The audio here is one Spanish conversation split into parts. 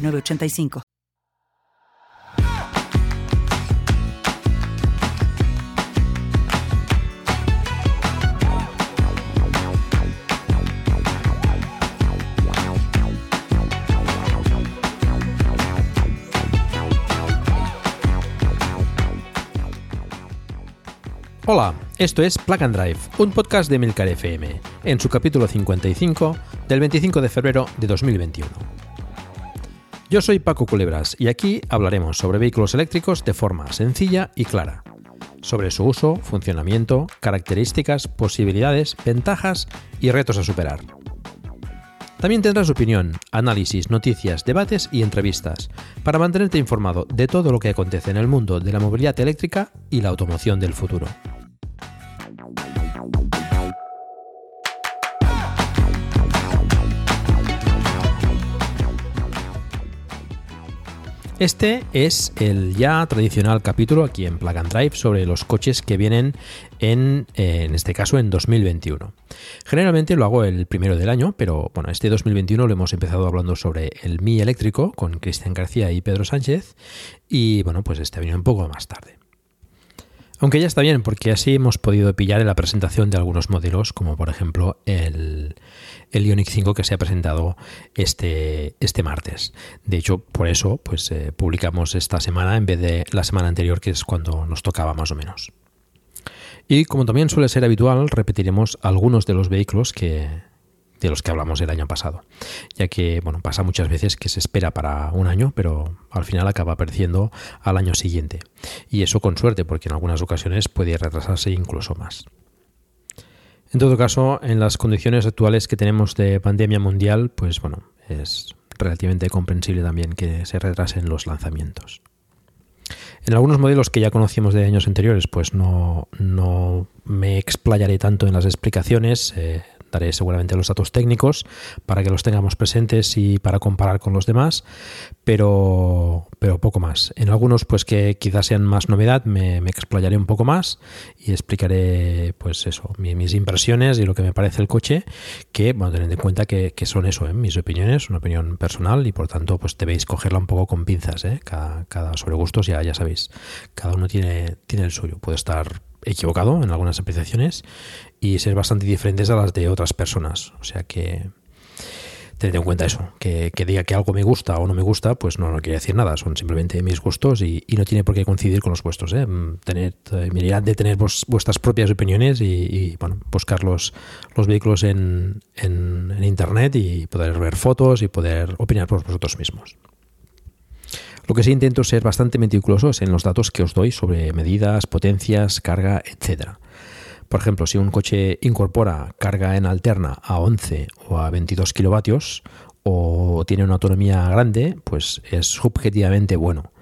985. Hola, esto es Plug and Drive, un podcast de Milcar FM, en su capítulo 55 del 25 de febrero de 2021. Yo soy Paco Culebras y aquí hablaremos sobre vehículos eléctricos de forma sencilla y clara, sobre su uso, funcionamiento, características, posibilidades, ventajas y retos a superar. También tendrás opinión, análisis, noticias, debates y entrevistas para mantenerte informado de todo lo que acontece en el mundo de la movilidad eléctrica y la automoción del futuro. Este es el ya tradicional capítulo aquí en Plug and Drive sobre los coches que vienen en, en este caso en 2021. Generalmente lo hago el primero del año, pero bueno, este 2021 lo hemos empezado hablando sobre el Mi eléctrico con Cristian García y Pedro Sánchez y bueno, pues este venido un poco más tarde. Aunque ya está bien, porque así hemos podido pillar en la presentación de algunos modelos, como por ejemplo el, el Ioniq 5 que se ha presentado este, este martes. De hecho, por eso pues, eh, publicamos esta semana en vez de la semana anterior, que es cuando nos tocaba más o menos. Y como también suele ser habitual, repetiremos algunos de los vehículos que, de los que hablamos el año pasado, ya que bueno, pasa muchas veces que se espera para un año, pero al final acaba apareciendo al año siguiente. Y eso con suerte, porque en algunas ocasiones puede retrasarse incluso más. En todo caso, en las condiciones actuales que tenemos de pandemia mundial, pues bueno, es relativamente comprensible también que se retrasen los lanzamientos. En algunos modelos que ya conocíamos de años anteriores, pues no, no me explayaré tanto en las explicaciones. Eh, daré seguramente los datos técnicos para que los tengamos presentes y para comparar con los demás, pero, pero poco más. En algunos, pues que quizás sean más novedad, me, explayaré un poco más y explicaré, pues eso, mis, impresiones y lo que me parece el coche, que, bueno, tened en cuenta que, son eso, ¿eh? mis opiniones, una opinión personal y por tanto, pues debéis cogerla un poco con pinzas, ¿eh? cada, cada sobre gustos, ya, ya sabéis, cada uno tiene, tiene el suyo, puede estar equivocado en algunas apreciaciones y ser bastante diferentes a las de otras personas. O sea que tened en cuenta eso, que, diga que algo me gusta o no me gusta, pues no, no quiere decir nada, son simplemente mis gustos y, no tiene por qué coincidir con los vuestros. ¿eh? Tener, eh, de tener vuestras propias opiniones y, bueno, buscar los, los vehículos en, en, en, Internet y poder ver fotos y poder opinar por vosotros mismos. Lo que sí intento ser bastante meticuloso en los datos que os doy sobre medidas, potencias, carga, etc. Por ejemplo, si un coche incorpora carga en alterna a 11 o a 22 kilovatios o tiene una autonomía grande, pues es subjetivamente bueno.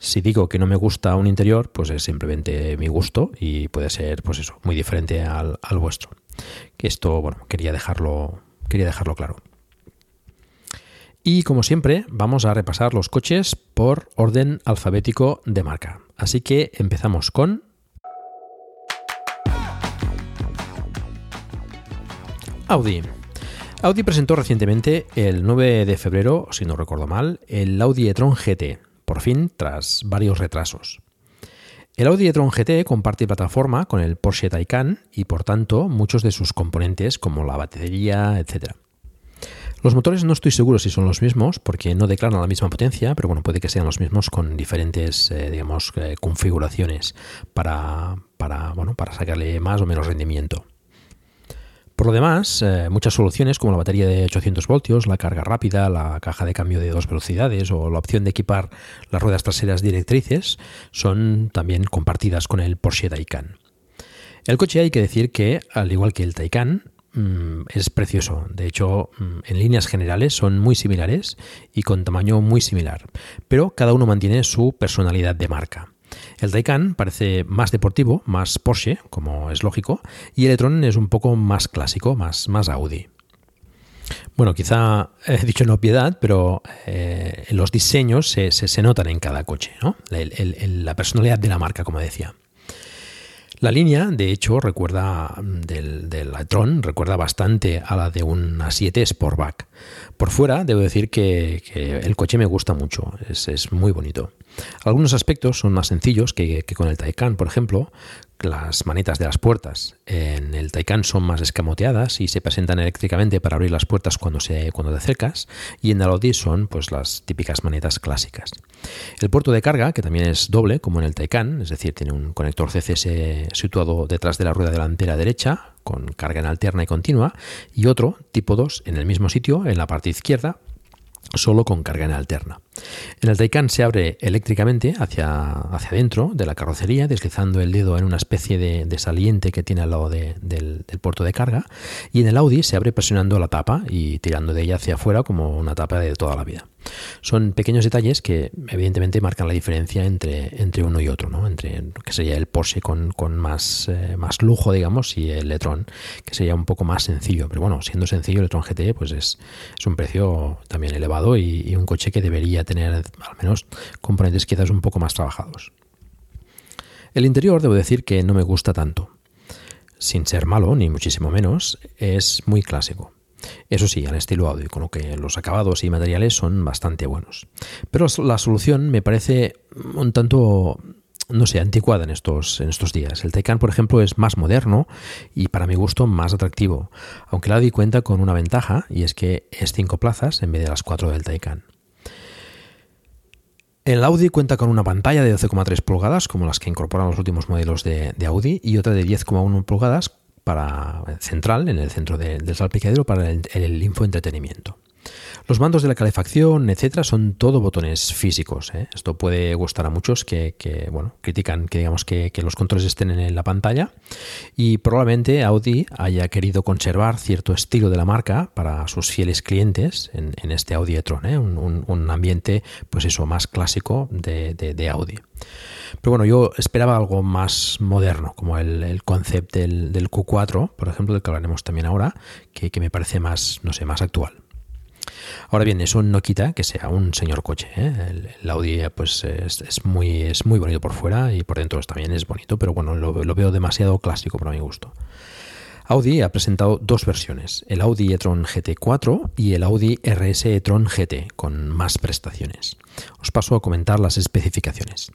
Si digo que no me gusta un interior, pues es simplemente mi gusto y puede ser, pues eso, muy diferente al, al vuestro. Que esto, bueno, quería dejarlo, quería dejarlo claro. Y como siempre, vamos a repasar los coches por orden alfabético de marca. Así que empezamos con... Audi. Audi presentó recientemente el 9 de febrero, si no recuerdo mal, el Audi e-tron GT, por fin tras varios retrasos. El Audi e-tron GT comparte plataforma con el Porsche Taycan y por tanto muchos de sus componentes como la batería, etc. Los motores no estoy seguro si son los mismos, porque no declaran la misma potencia, pero bueno, puede que sean los mismos con diferentes, eh, digamos, eh, configuraciones para, para, bueno, para sacarle más o menos rendimiento. Por lo demás, eh, muchas soluciones como la batería de 800 voltios, la carga rápida, la caja de cambio de dos velocidades o la opción de equipar las ruedas traseras directrices son también compartidas con el Porsche Taycan. El coche hay que decir que, al igual que el Taycan, mm, es precioso. De hecho, mm, en líneas generales son muy similares y con tamaño muy similar, pero cada uno mantiene su personalidad de marca. El Taycan parece más deportivo, más Porsche, como es lógico, y el e-tron es un poco más clásico, más, más Audi. Bueno, quizá he dicho en obviedad, pero eh, los diseños se, se, notan en cada coche, ¿no? la personalidad de la marca, como decía. La línea, de hecho, recuerda mm, del, del e-tron, recuerda bastante a la de un A7 Sportback. Por fuera, debo decir que, el coche me gusta mucho, es, muy bonito. Algunos aspectos son más sencillos que, que con el Taycan, por ejemplo, las manetas de las puertas en el Taycan son más escamoteadas y se presentan eléctricamente para abrir las puertas cuando, se, cuando te acercas y en el Audi son pues las típicas manetas clásicas. El puerto de carga, que también es doble como en el Taycan, es decir, tiene un conector CCS situado detrás de la rueda delantera derecha con carga en alterna y continua y otro tipo 2 en el mismo sitio en la parte izquierda solo con carga en alterna. En el Taycan se abre eléctricamente hacia, hacia adentro de la carrocería, deslizando el dedo en una especie de, saliente que tiene al lado del, del, puerto de carga, y en el Audi se abre presionando la tapa y tirando de ella hacia afuera como una tapa de toda la vida. Son pequeños detalles que evidentemente marcan la diferencia entre, entre uno y otro, ¿no? entre que sería el Porsche con, más, eh, más lujo, digamos, y el e-tron, que sería un poco más sencillo. Pero bueno, siendo sencillo, el e-tron GT pues es, es un precio también elevado y, un coche que debería tener al menos componentes quizás un poco más trabajados. El interior, debo decir que no me gusta tanto. Sin ser malo, ni muchísimo menos, es muy clásico. Eso sí, al estilo Audi, con lo que los acabados y materiales son bastante buenos. Pero la solución me parece un tanto no sé, anticuada en estos, en estos días. El Taycan, por ejemplo, es más moderno y para mi gusto más atractivo, aunque el Audi cuenta con una ventaja y es que es 5 plazas en vez de las 4 del Taycan. El Audi cuenta con una pantalla de 12,3 pulgadas, como las que incorporan los últimos modelos de, de Audi, y otra de 10,1 pulgadas para central, en el centro del salpicadero, para el, infoentretenimiento. Los mandos de la calefacción, etcétera, son todo botones físicos. ¿eh? Esto puede gustar a muchos que, bueno, critican que digamos que, los controles estén en la pantalla y probablemente Audi haya querido conservar cierto estilo de la marca para sus fieles clientes en, este Audi e-tron, ¿eh? un, ambiente, pues eso, más clásico de Audi. Pero bueno, yo esperaba algo más moderno, como el, concepto del, Q4, por ejemplo, del que hablaremos también ahora, que, me parece más, no sé, más actual. Ahora bien, eso no quita que sea un señor coche. ¿eh? El, Audi pues es, muy, es muy bonito por fuera y por dentro también es bonito, pero bueno, lo, lo veo demasiado clásico para mi gusto. Audi ha presentado dos versiones, el Audi e-tron GT4 y el Audi RS e-tron GT, con más prestaciones. Os paso a comentar las especificaciones.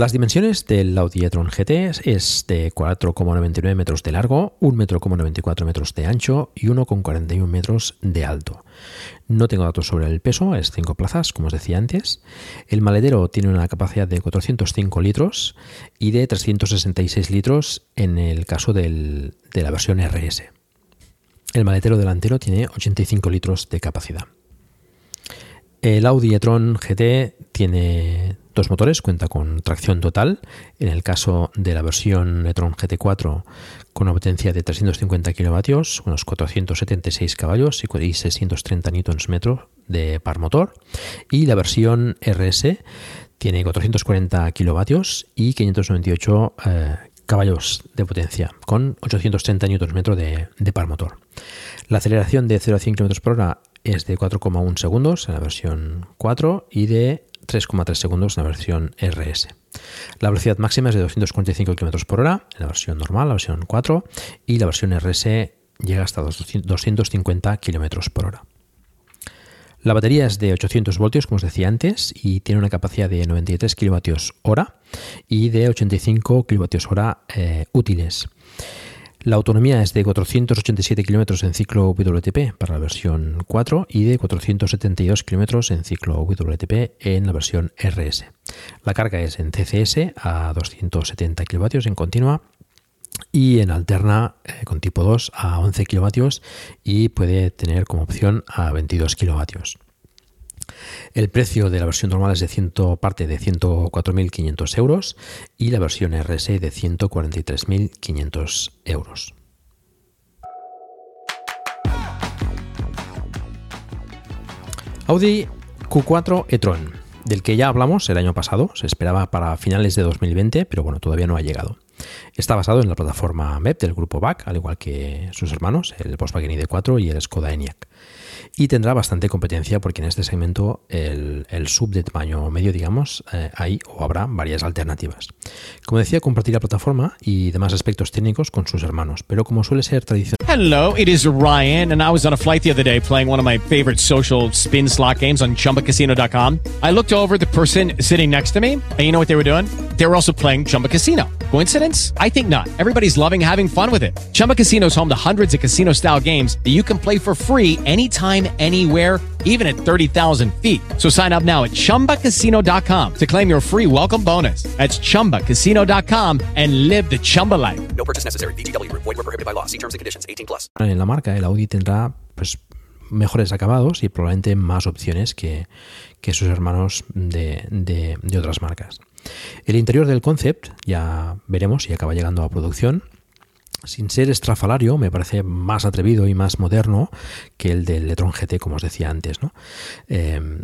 Las dimensiones del Audi e-tron GT es de 4,99 metros de largo, 1,94 metros de ancho y 1,41 metros de alto. No tengo datos sobre el peso, es 5 plazas, como os decía antes. El maletero tiene una capacidad de 405 litros y de 366 litros en el caso de la versión RS. El maletero delantero tiene 85 litros de capacidad. El Audi e-tron GT tiene dos motores, cuenta con tracción total. En el caso de la versión e-tron GT4 con una potencia de 350 kilovatios, unos 476 caballos y 630 Nm de par motor. Y la versión RS tiene 440 kilovatios y 598 eh, caballos de potencia, con 830 Nm de, de par motor. La aceleración de 0 a 100 km por hora es de 4,1 segundos en la versión 4 y de 3,3 segundos en la versión RS. La velocidad máxima es de 245 km por hora en la versión normal, la versión 4, y la versión RS llega hasta 250 km por hora. La batería es de 800 voltios, como os decía antes, y tiene una capacidad de 93 kWh y de 85 kWh eh, útiles. La autonomía es de 487 km en ciclo WTP para la versión 4 y de 472 km en ciclo WTP en la versión RS. La carga es en CCS a 270 kW en continua y en alterna eh, con tipo 2 a 11 kW y puede tener como opción a 22 kW. El precio de la versión normal es de 100, parte de 104.500 euros y la versión RSI de 143.500 euros. Audi Q4 e-tron, del que ya hablamos el año pasado, se esperaba para finales de 2020, pero bueno, todavía no ha llegado. Está basado en la plataforma MEP del grupo BAC, al igual que sus hermanos, el Volkswagen ID4 y el Skoda ENIAC y tendrá bastante competencia porque en este segmento el, sub de tamaño medio, digamos, eh, hay o habrá varias alternativas. Como decía, compartirá plataforma y demás aspectos técnicos con sus hermanos, pero como suele ser tradicional. Hello, it is Ryan, and I was on a flight the other day playing one of my favorite social spin slot games on chumbacasino.com. I looked over the person sitting next to me, and you know what they were doing? They were also playing Chumba Casino. Coincidence? I think not. Everybody's loving having fun with it. Chumba Casino is home to hundreds of casino style games that you can play for free anytime, anywhere, even at 30,000 feet. So sign up now at chumbacasino.com to claim your free welcome bonus. That's chumbacasino.com and live the Chumba life. No purchase necessary. DTW, void, were prohibited by law. See terms and conditions 18 plus. En la marca, el Audi tendrá pues, mejores acabados y probablemente más opciones que, que sus hermanos de, de, de otras marcas. El interior del concept, ya veremos si acaba llegando a producción, sin ser estrafalario, me parece más atrevido y más moderno que el del Letron GT, como os decía antes. ¿no? Em,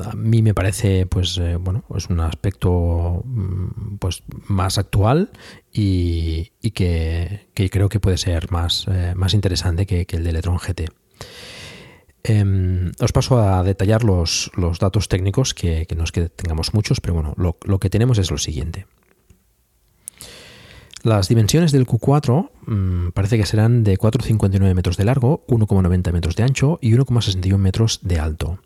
a mí me parece, pues, eh, bueno, es un aspecto mm, pues, más actual y, que, creo que puede ser más, eh, más interesante que, el del Letron GT. Em, os paso a detallar los, datos técnicos, que, no es que tengamos muchos, pero bueno, lo, que tenemos es lo siguiente. Las dimensiones del Q4 mm, parece que serán de 4,59 metros de largo, 1,90 metros de ancho y 1,61 metros de alto.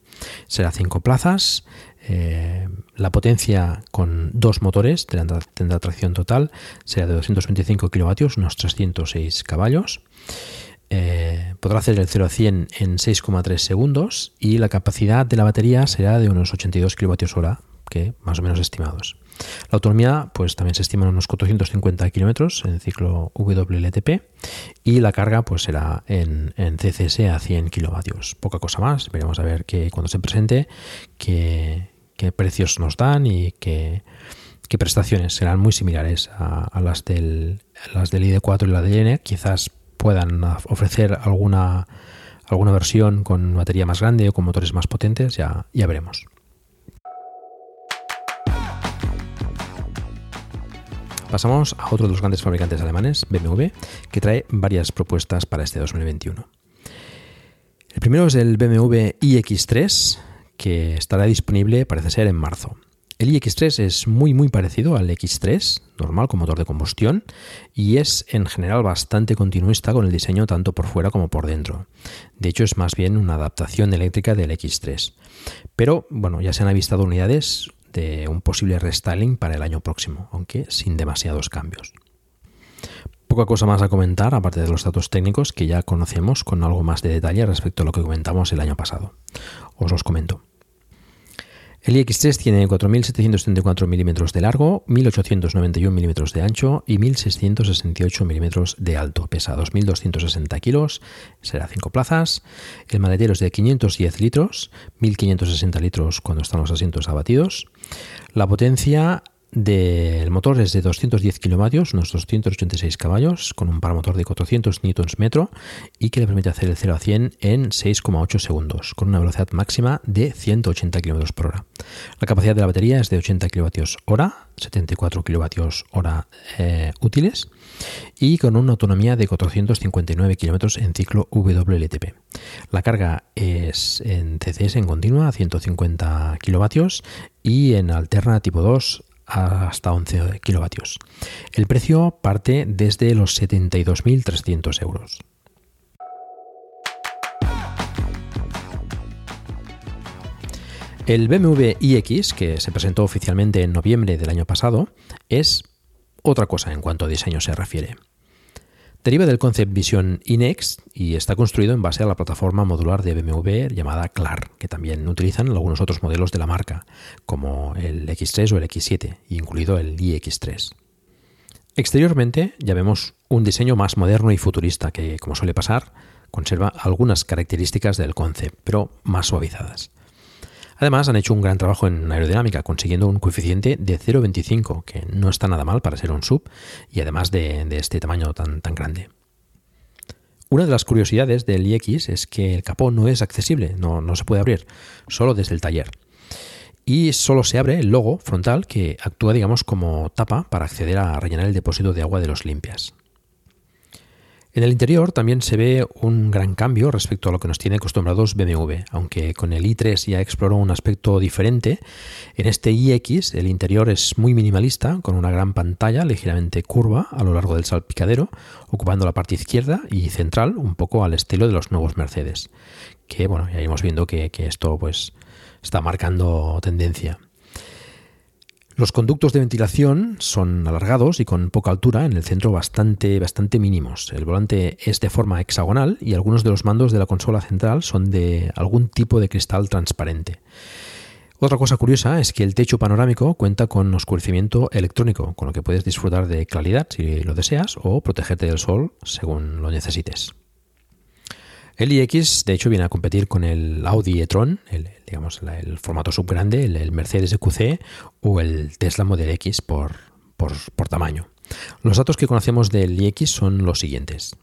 Será 5 plazas. Eh, la potencia con dos motores tendrá, tracción total, será de 225 kilovatios, unos 306 caballos. Eh, podrá hacer el 0 a 100 en 6,3 segundos y la capacidad de la batería será de unos 82 kWh, que más o menos estimados. La autonomía pues también se estima en unos 450 kilómetros en ciclo WLTP y la carga pues será en, CCS a 100 kilovatios. Poca cosa más, veremos a ver que cuando se presente qué, precios nos dan y qué, prestaciones serán muy similares a, las, del, las del ID4 y la de N, quizás puedan ofrecer alguna, alguna versión con batería más grande o con motores más potentes, ya, ya veremos. Pasamos a otro de los grandes fabricantes alemanes, BMW, que trae varias propuestas para este 2021. El primero es el BMW iX3, que estará disponible, parece ser, en marzo. El iX3 es muy muy parecido al X3, normal con motor de combustión, y es en general bastante continuista con el diseño tanto por fuera como por dentro. De hecho es más bien una adaptación eléctrica del X3. Pero bueno, ya se han avistado unidades de un posible restyling para el año próximo, aunque sin demasiados cambios. Poca cosa más a comentar, aparte de los datos técnicos que ya conocemos con algo más de detalle respecto a lo que comentamos el año pasado. Os los comento. El iX3 tiene 4.734 milímetros de largo, 1.891 milímetros de ancho y 1.668 milímetros de alto. Pesa 2.260 kilos, será 5 plazas. El maletero es de 510 litros, 1.560 litros cuando están los asientos abatidos. La potencia del motor es de 210 kilovatios, unos 286 caballos, con un paramotor de 400 Nm y que le permite hacer el 0 a 100 en 6,8 segundos, con una velocidad máxima de 180 km por hora. La capacidad de la batería es de 80 kWh, 74 kWh eh, útiles y con una autonomía de 459 km en ciclo WLTP. La carga es en CCS en continua a 150 kW y en alterna tipo 2 hasta 11 kilovatios. El precio parte desde los 72.300 euros. El BMW iX, que se presentó oficialmente en noviembre del año pasado, es otra cosa en cuanto a diseño se refiere. Deriva del Concept Vision Inex y está construido en base a la plataforma modular de BMW llamada CLAR, que también utilizan algunos otros modelos de la marca, como el X3 o el X7, incluido el iX3. Exteriormente ya vemos un diseño más moderno y futurista que, como suele pasar, conserva algunas características del concept, pero más suavizadas. Además, han hecho un gran trabajo en aerodinámica, consiguiendo un coeficiente de 0,25, que no está nada mal para ser un sub, y además de, este tamaño tan, grande. Una de las curiosidades del iX es que el capó no es accesible, no, no se puede abrir, solo desde el taller. Y solo se abre el logo frontal que actúa, digamos, como tapa para acceder a rellenar el depósito de agua de los limpias. En el interior también se ve un gran cambio respecto a lo que nos tiene acostumbrados BMW, aunque con el i3 ya exploró un aspecto diferente. En este iX el interior es muy minimalista, con una gran pantalla ligeramente curva a lo largo del salpicadero, ocupando la parte izquierda y central, un poco al estilo de los nuevos Mercedes. Que bueno, ya iremos viendo que, que esto pues está marcando tendencia. Los conductos de ventilación son alargados y con poca altura, en el centro bastante, bastante mínimos. El volante es de forma hexagonal y algunos de los mandos de la consola central son de algún tipo de cristal transparente. Otra cosa curiosa es que el techo panorámico cuenta con oscurecimiento electrónico, con lo que puedes disfrutar de claridad si lo deseas o protegerte del sol según lo necesites. El iX, de hecho, viene a competir con el Audi e-tron, el, digamos, el formato subgrande, el, Mercedes EQC o el Tesla Model X por, tamaño. Los datos que conocemos del iX son los siguientes.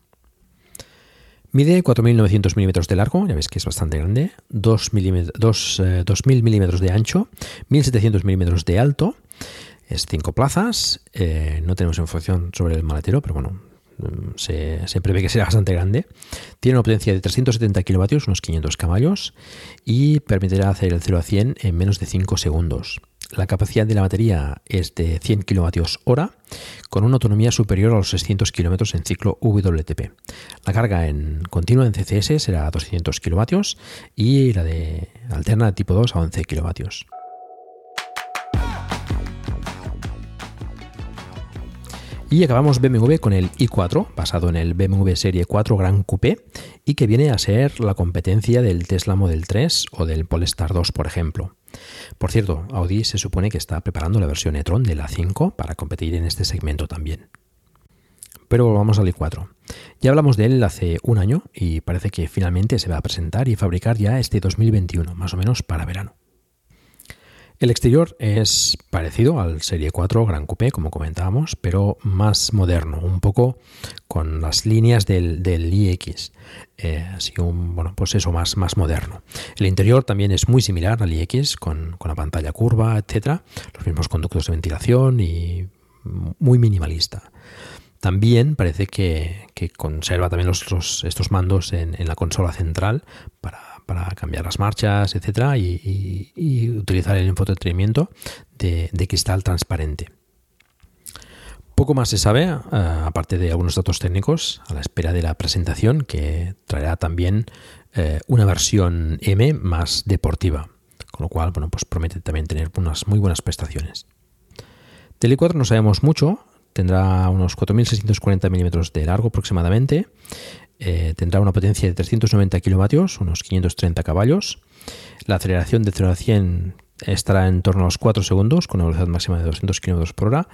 Mide 4.900 milímetros de largo, ya ves que es bastante grande, 2 2.000 eh, milímetros de ancho, 1.700 milímetros de alto, es 5 plazas, eh, no tenemos información sobre el maletero, pero bueno, se, prevé que será bastante grande. Tiene una potencia de 370 kilovatios, unos 500 caballos, y permitirá hacer el 0 a 100 en menos de 5 segundos. La capacidad de la batería es de 100 kilovatios hora, con una autonomía superior a los 600 kilómetros en ciclo WTP. La carga en continua en CCS será 200 kilovatios y la de alterna tipo 2 a 11 kilovatios. Y acabamos BMW con el i4, basado en el BMW Serie 4 Gran Coupé, y que viene a ser la competencia del Tesla Model 3 o del Polestar 2, por ejemplo. Por cierto, Audi se supone que está preparando la versión e-tron de la 5 para competir en este segmento también. Pero vamos al i4. Ya hablamos de él hace un año y parece que finalmente se va a presentar y fabricar ya este 2021, más o menos para verano. El exterior es parecido al Serie 4 Gran Coupé, como comentábamos, pero más moderno, un poco con las líneas del, iX. Eh, así un, bueno, pues eso, más, más moderno. El interior también es muy similar al iX, con, la pantalla curva, etcétera, los mismos conductos de ventilación y muy minimalista. También parece que, conserva también los, estos mandos en, en la consola central para para cambiar las marchas, etcétera, y, utilizar el infoentretenimiento de, cristal transparente. Poco más se sabe, eh, aparte de algunos datos técnicos, a la espera de la presentación, que traerá también eh, una versión M más deportiva, con lo cual, bueno, pues promete también tener unas muy buenas prestaciones. Del i4 no sabemos mucho, tendrá unos 4.640 milímetros de largo aproximadamente, eh, tendrá una potencia de 390 kilovatios, unos 530 caballos. La aceleración de 0 a 100 estará en torno a los 4 segundos, con una velocidad máxima de 200 km por hora.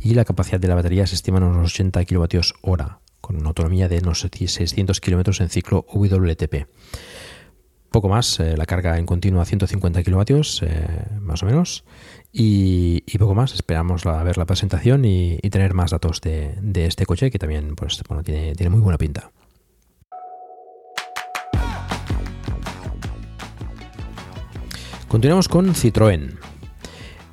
Y la capacidad de la batería se estima en unos 80 kilovatios hora, con una autonomía de unos 600 km en ciclo WTP. Poco más, eh, la carga en continuo a 150 kilovatios, eh, más o menos. Y, poco más, esperamos ver la presentación y, tener más datos de, este coche que también pues, tiene muy buena pinta. Continuamos con Citroën.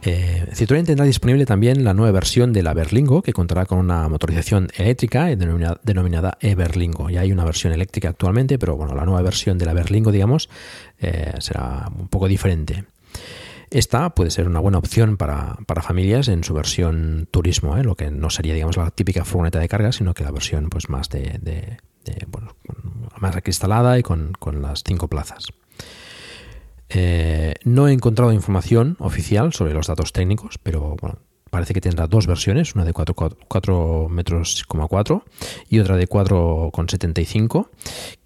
Eh, Citroën tendrá disponible también la nueva versión de la Berlingo, que contará con una motorización eléctrica denominada, denominada e-Berlingo. Ya hay una versión eléctrica actualmente, pero bueno, la nueva versión de la Berlingo, digamos, eh, será un poco diferente. Esta puede ser una buena opción para, familias en su versión turismo, ¿eh? lo que no sería, digamos, la típica furgoneta de carga, sino que la versión pues, más de, bueno, más acristalada y con las cinco plazas. Eh, no he encontrado información oficial sobre los datos técnicos, pero bueno, parece que tendrá dos versiones, una de 4, metros, y otra de 4,75,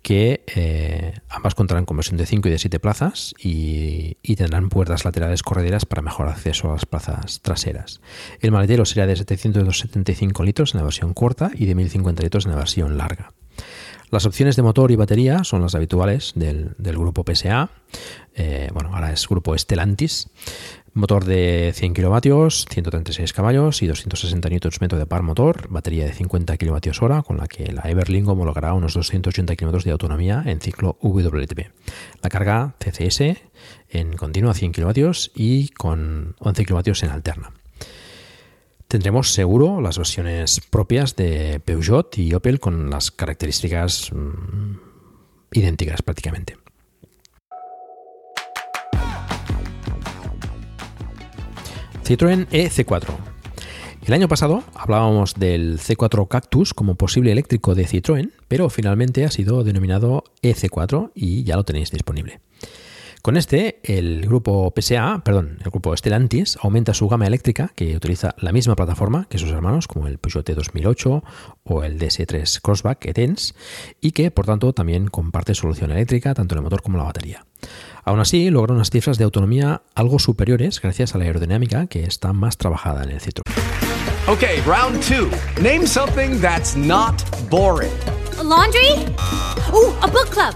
que eh, ambas contarán con versión de 5 y de 7 plazas y, tendrán puertas laterales correderas para mejor acceso a las plazas traseras. El maletero será de 775 litros en la versión corta y de 1050 litros en la versión larga. Las opciones de motor y batería son las habituales del, grupo PSA. Eh, bueno, ahora es grupo Stellantis. Motor de 100 kilovatios, 136 caballos y 260 Nm de par motor, batería de 50 kWh con la que la Everling homologará unos 280 km de autonomía en ciclo WLTP. La carga CCS en continua 100 kW y con 11 kW en alterna. Tendremos seguro las versiones propias de Peugeot y Opel con las características mm, idénticas prácticamente. Citroën EC4. El año pasado hablábamos del C4 Cactus como posible eléctrico de Citroën, pero finalmente ha sido denominado EC4 y ya lo tenéis disponible. Con este, el grupo PSA, perdón, el grupo Stellantis aumenta su gama eléctrica, que utiliza la misma plataforma que sus hermanos, como el Peugeot 2008 o el DS3 Crossback E-Tense, y que, por tanto, también comparte solución eléctrica, tanto en el motor como la batería. Aún así, logra unas cifras de autonomía algo superiores gracias a la aerodinámica que está más trabajada en el Citroën. Okay, round two. Name something that's not boring. laundry? Oh, a book club.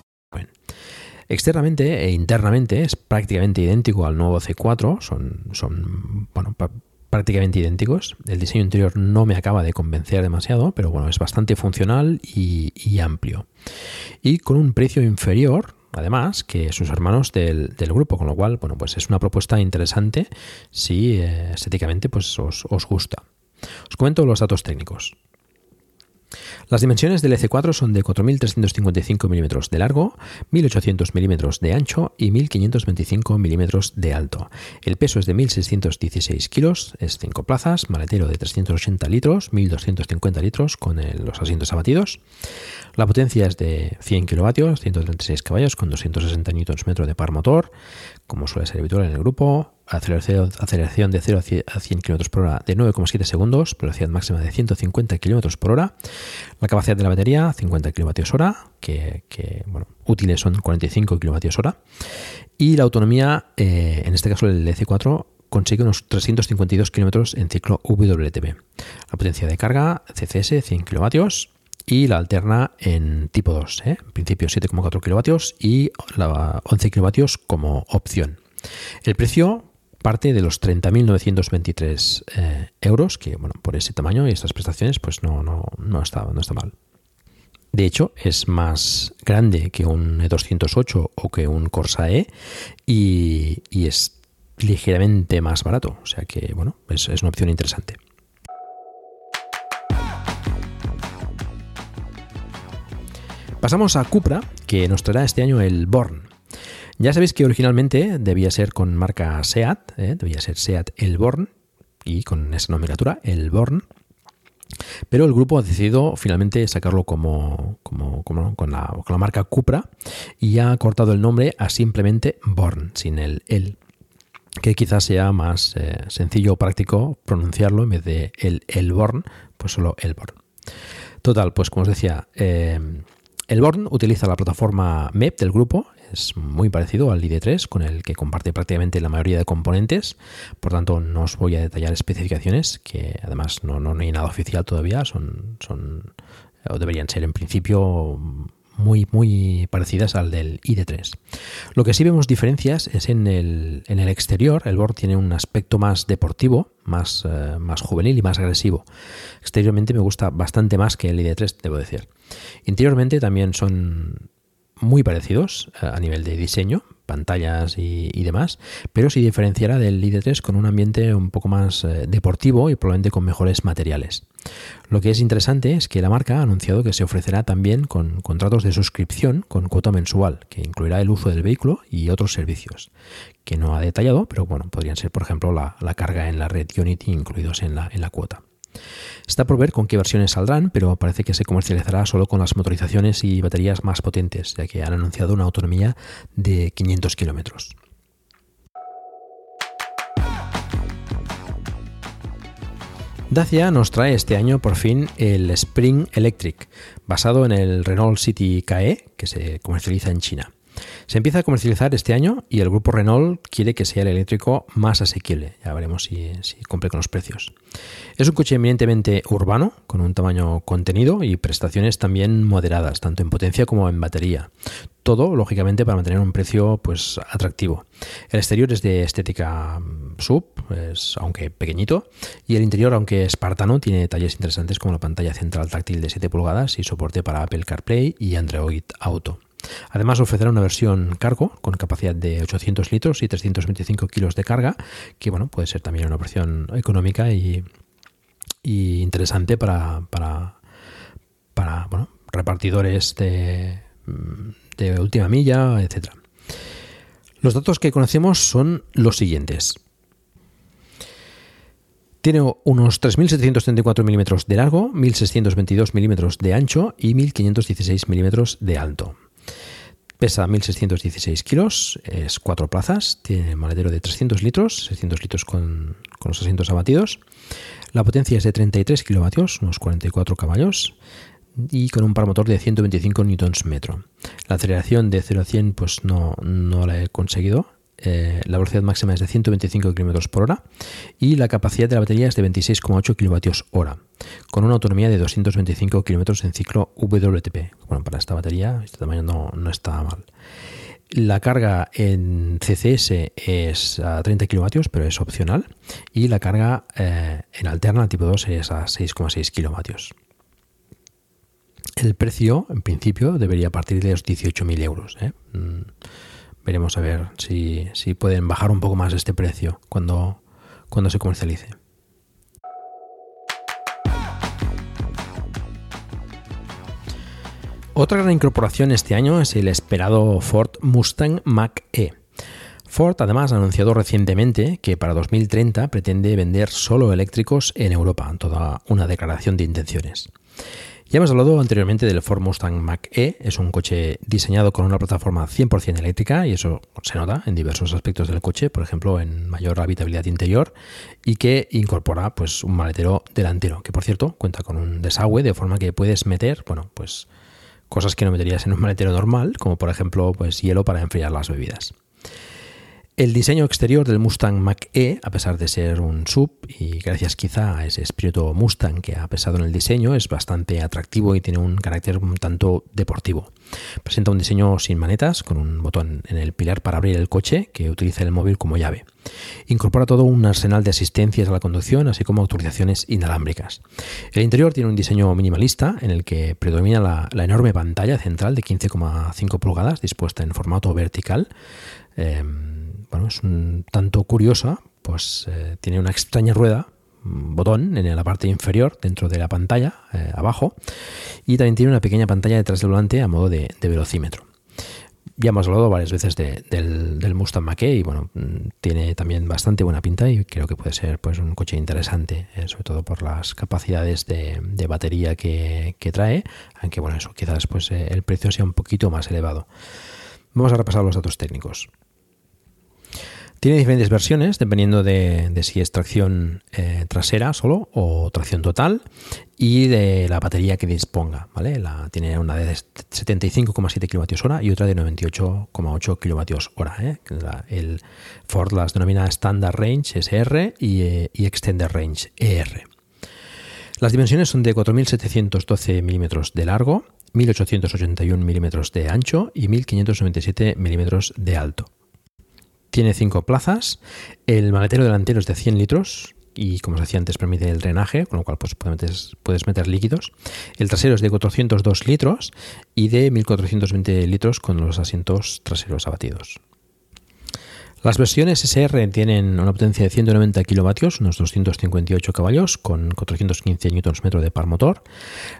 Externamente e internamente es prácticamente idéntico al nuevo C4. Son, prácticamente idénticos. El diseño interior no me acaba de convencer demasiado, pero bueno, es bastante funcional y, amplio. Y con un precio inferior además que sus hermanos del, grupo, con lo cual, bueno, pues es una propuesta interesante si eh, estéticamente pues os gusta. Os comento los datos técnicos. Las dimensiones del EC4 son de 4.355 milímetros de largo, 1.800 milímetros de ancho y 1.525 milímetros de alto. El peso es de 1.616 kilos, es 5 plazas, maletero de 380 litros, 1.250 litros con los asientos abatidos. La potencia es de 100 kilovatios, 136 caballos con 260 Nm de par motor, como suele ser habitual en el grupo. Aceleración, de 0 a 100 km por hora de 9,7 segundos, velocidad máxima de 150 km por hora. La capacidad de la batería, 50 kWh, que, que útiles son 45 kWh. Y la autonomía, eh, en este caso el DC4, consigue unos 352 km en ciclo WLTP. La potencia de carga, CCS, 100 kW y la alterna en tipo 2, ¿eh? en principio 7,4 kilovatios y la 11 kilovatios como opción. El precio parte de los 30.923 eh, euros, que bueno, por ese tamaño y estas prestaciones pues no, no, no, está, no está mal. De hecho, es más grande que un E208 o que un Corsa E y, es ligeramente más barato. O sea que, bueno, es una opción interesante. Pasamos a Cupra, que nos traerá este año el Born. Ya sabéis que originalmente debía ser con marca SEAT, ¿eh? debía ser SEAT el Born, y con esa nomenclatura, el Born. Pero el grupo ha decidido finalmente sacarlo como, con, la, marca Cupra y ha cortado el nombre a simplemente Born, sin el el que quizás sea más eh, sencillo o práctico pronunciarlo en vez de el, el Born, pues solo el Born. Total, pues como os decía, eh, el Born utiliza la plataforma MEP del grupo, es muy parecido al ID3 con el que comparte prácticamente la mayoría de componentes, por tanto no os voy a detallar especificaciones que además no, no, hay nada oficial todavía, son, son o deberían ser en principio muy, muy parecidas al del ID3. Lo que sí vemos diferencias es en el, en el exterior. El board tiene un aspecto más deportivo, más, eh, más juvenil y más agresivo. Exteriormente me gusta bastante más que el ID3, debo decir. Interiormente también son muy parecidos eh, a nivel de diseño, pantallas y, demás, pero se diferenciará del ID3 con un ambiente un poco más eh, deportivo y probablemente con mejores materiales. Lo que es interesante es que la marca ha anunciado que se ofrecerá también con contratos de suscripción con cuota mensual, que incluirá el uso del vehículo y otros servicios, que no ha detallado, pero bueno, podrían ser, por ejemplo, la, carga en la red Unity incluidos en la, en la cuota. Está por ver con qué versiones saldrán, pero parece que se comercializará solo con las motorizaciones y baterías más potentes, ya que han anunciado una autonomía de 500 kilómetros. Dacia nos trae este año por fin el Spring Electric, basado en el Renault City KE que se comercializa en China. Se empieza a comercializar este año y el grupo Renault quiere que sea el eléctrico más asequible. Ya veremos si, cumple con los precios. Es un coche eminentemente urbano, con un tamaño contenido y prestaciones también moderadas, tanto en potencia como en batería. Todo, lógicamente, para mantener un precio pues, atractivo. El exterior es de estética mm, sub, es, aunque pequeñito, y el interior, aunque espartano, tiene detalles interesantes como la pantalla central táctil de 7 pulgadas y soporte para Apple CarPlay y Android Auto. Además ofrecerá una versión cargo con capacidad de 800 litros y 325 kilos de carga, que bueno, puede ser también una opción económica y, interesante para, para, repartidores de, de última milla, etc. Los datos que conocemos son los siguientes. Tiene unos 3.734 milímetros de largo, 1.622 milímetros de ancho y 1.516 milímetros de alto. Pesa 1.616 kilos, es cuatro plazas, tiene maletero de 300 litros, 600 litros con, los asientos abatidos. La potencia es de 33 kilovatios, unos 44 caballos, y con un par motor de 125 newtons metro. La aceleración de 0 a 100 pues no, no la he conseguido, eh, la velocidad máxima es de 125 km por hora y la capacidad de la batería es de 26,8 kWh, con una autonomía de 225 km en ciclo WTP. Bueno, para esta batería, este tamaño no, está mal. La carga en CCS es a 30 kW, pero es opcional. Y la carga eh, en alterna tipo 2 es a 6,6 kW. El precio, en principio, debería partir de los 18.000 euros. ¿eh? Veremos a ver si, pueden bajar un poco más este precio cuando, cuando se comercialice. Otra gran incorporación este año es el esperado Ford Mustang Mach-E. Ford además ha anunciado recientemente que para 2030 pretende vender solo eléctricos en Europa, toda una declaración de intenciones. Ya hemos hablado anteriormente del Ford Mustang Mach-E, es un coche diseñado con una plataforma 100% eléctrica y eso se nota en diversos aspectos del coche, por ejemplo en mayor habitabilidad interior y que incorpora pues un maletero delantero, que por cierto cuenta con un desagüe de forma que puedes meter, bueno, pues cosas que no meterías en un maletero normal, como por ejemplo pues hielo para enfriar las bebidas. El diseño exterior del Mustang Mach-E, a pesar de ser un sub, y gracias quizá a ese espíritu Mustang que ha pesado en el diseño, es bastante atractivo y tiene un carácter un tanto deportivo. Presenta un diseño sin manetas, con un botón en el pilar para abrir el coche, que utiliza el móvil como llave. Incorpora todo un arsenal de asistencias a la conducción, así como autorizaciones inalámbricas. El interior tiene un diseño minimalista, en el que predomina la, enorme pantalla central de 15,5 pulgadas, dispuesta en formato vertical. Eh, bueno, es un tanto curiosa, pues eh, tiene una extraña rueda, un botón en la parte inferior dentro de la pantalla, eh, abajo, y también tiene una pequeña pantalla detrás del volante a modo de, velocímetro. Ya hemos hablado varias veces del, Mustang mach y bueno, mm, tiene también bastante buena pinta y creo que puede ser pues un coche interesante, eh, sobre todo por las capacidades de, batería que, trae, aunque bueno, eso quizás pues el precio sea un poquito más elevado. Vamos a repasar los datos técnicos. Tiene diferentes versiones dependiendo de, si es tracción eh, trasera solo o tracción total y de la batería que disponga. ¿vale? Tiene una de 75,7 kWh y otra de 98,8 kWh. ¿eh? el Ford las denomina Standard Range SR y, eh, y Extended Range ER. Las dimensiones son de 4.712 milímetros de largo, 1.881 milímetros de ancho y 1.597 milímetros de alto. Tiene cinco plazas. El maletero delantero es de 100 litros y, como os decía antes, permite el drenaje, con lo cual pues, puedes meter líquidos. El trasero es de 402 litros y de 1420 litros con los asientos traseros abatidos. Las versiones SR tienen una potencia de 190 kilovatios, unos 258 caballos, con 415 Nm de par motor.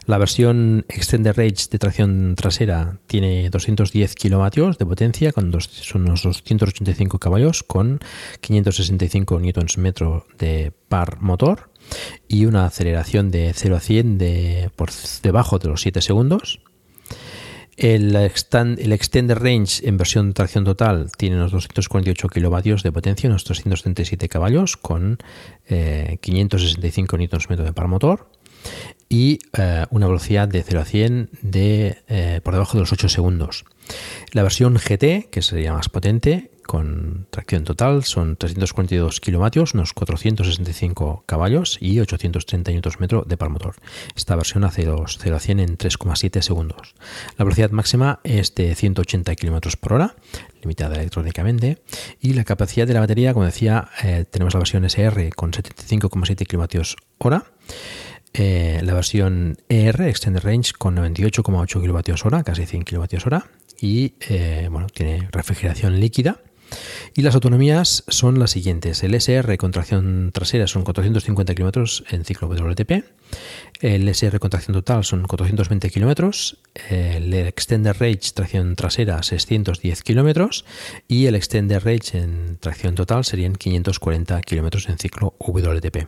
La versión Extended Range de tracción trasera tiene 210 kilovatios de potencia, con unos 285 caballos, con 565 Nm de par motor y una aceleración de 0 a 100 de, por debajo de los 7 segundos. El, el Extended Range en versión de tracción total tiene unos 248 kilovatios de potencia, unos 337 caballos, con 565 eh, Nm de par motor y eh, una velocidad de 0 a 100 de, eh, por debajo de los 8 segundos. La versión GT, que sería más potente, con tracción total, son 342 kilovatios, unos 465 caballos y 830 Nm de par motor. Esta versión hace 0 a 100 en 3,7 segundos. La velocidad máxima es de 180 km por hora, limitada electrónicamente, y la capacidad de la batería, como decía, eh, tenemos la versión SR con 75,7 kWh hora. Eh, la versión ER, Extended Range, con 98,8 kWh, casi 100 kWh, y eh, bueno, tiene refrigeración líquida y las autonomías son las siguientes. El SR con tracción trasera son 450 km en ciclo WLTP. El SR con tracción total son 420 km. El Extender Range tracción trasera 610 km. Y el Extender Range en tracción total serían 540 km en ciclo WLTP.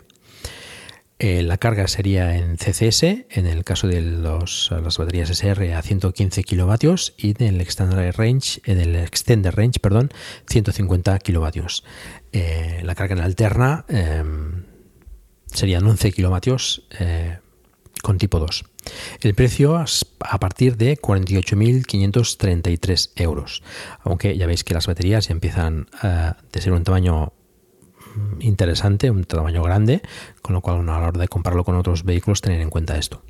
Eh, la carga sería en CCS, en el caso de las baterías SR a 115 kilovatios y en el Extender Range, en el Extender Range, perdón, 150 kilovatios. Eh, la carga en alterna em, serían 11 kilovatios eh, con tipo 2. El precio a partir de 48.533 euros. Aunque ya veis que las baterías ya empiezan de ser un tamaño interesante, un tamaño grande, con lo cual a la hora de compararlo con otros vehículos tener en cuenta esto.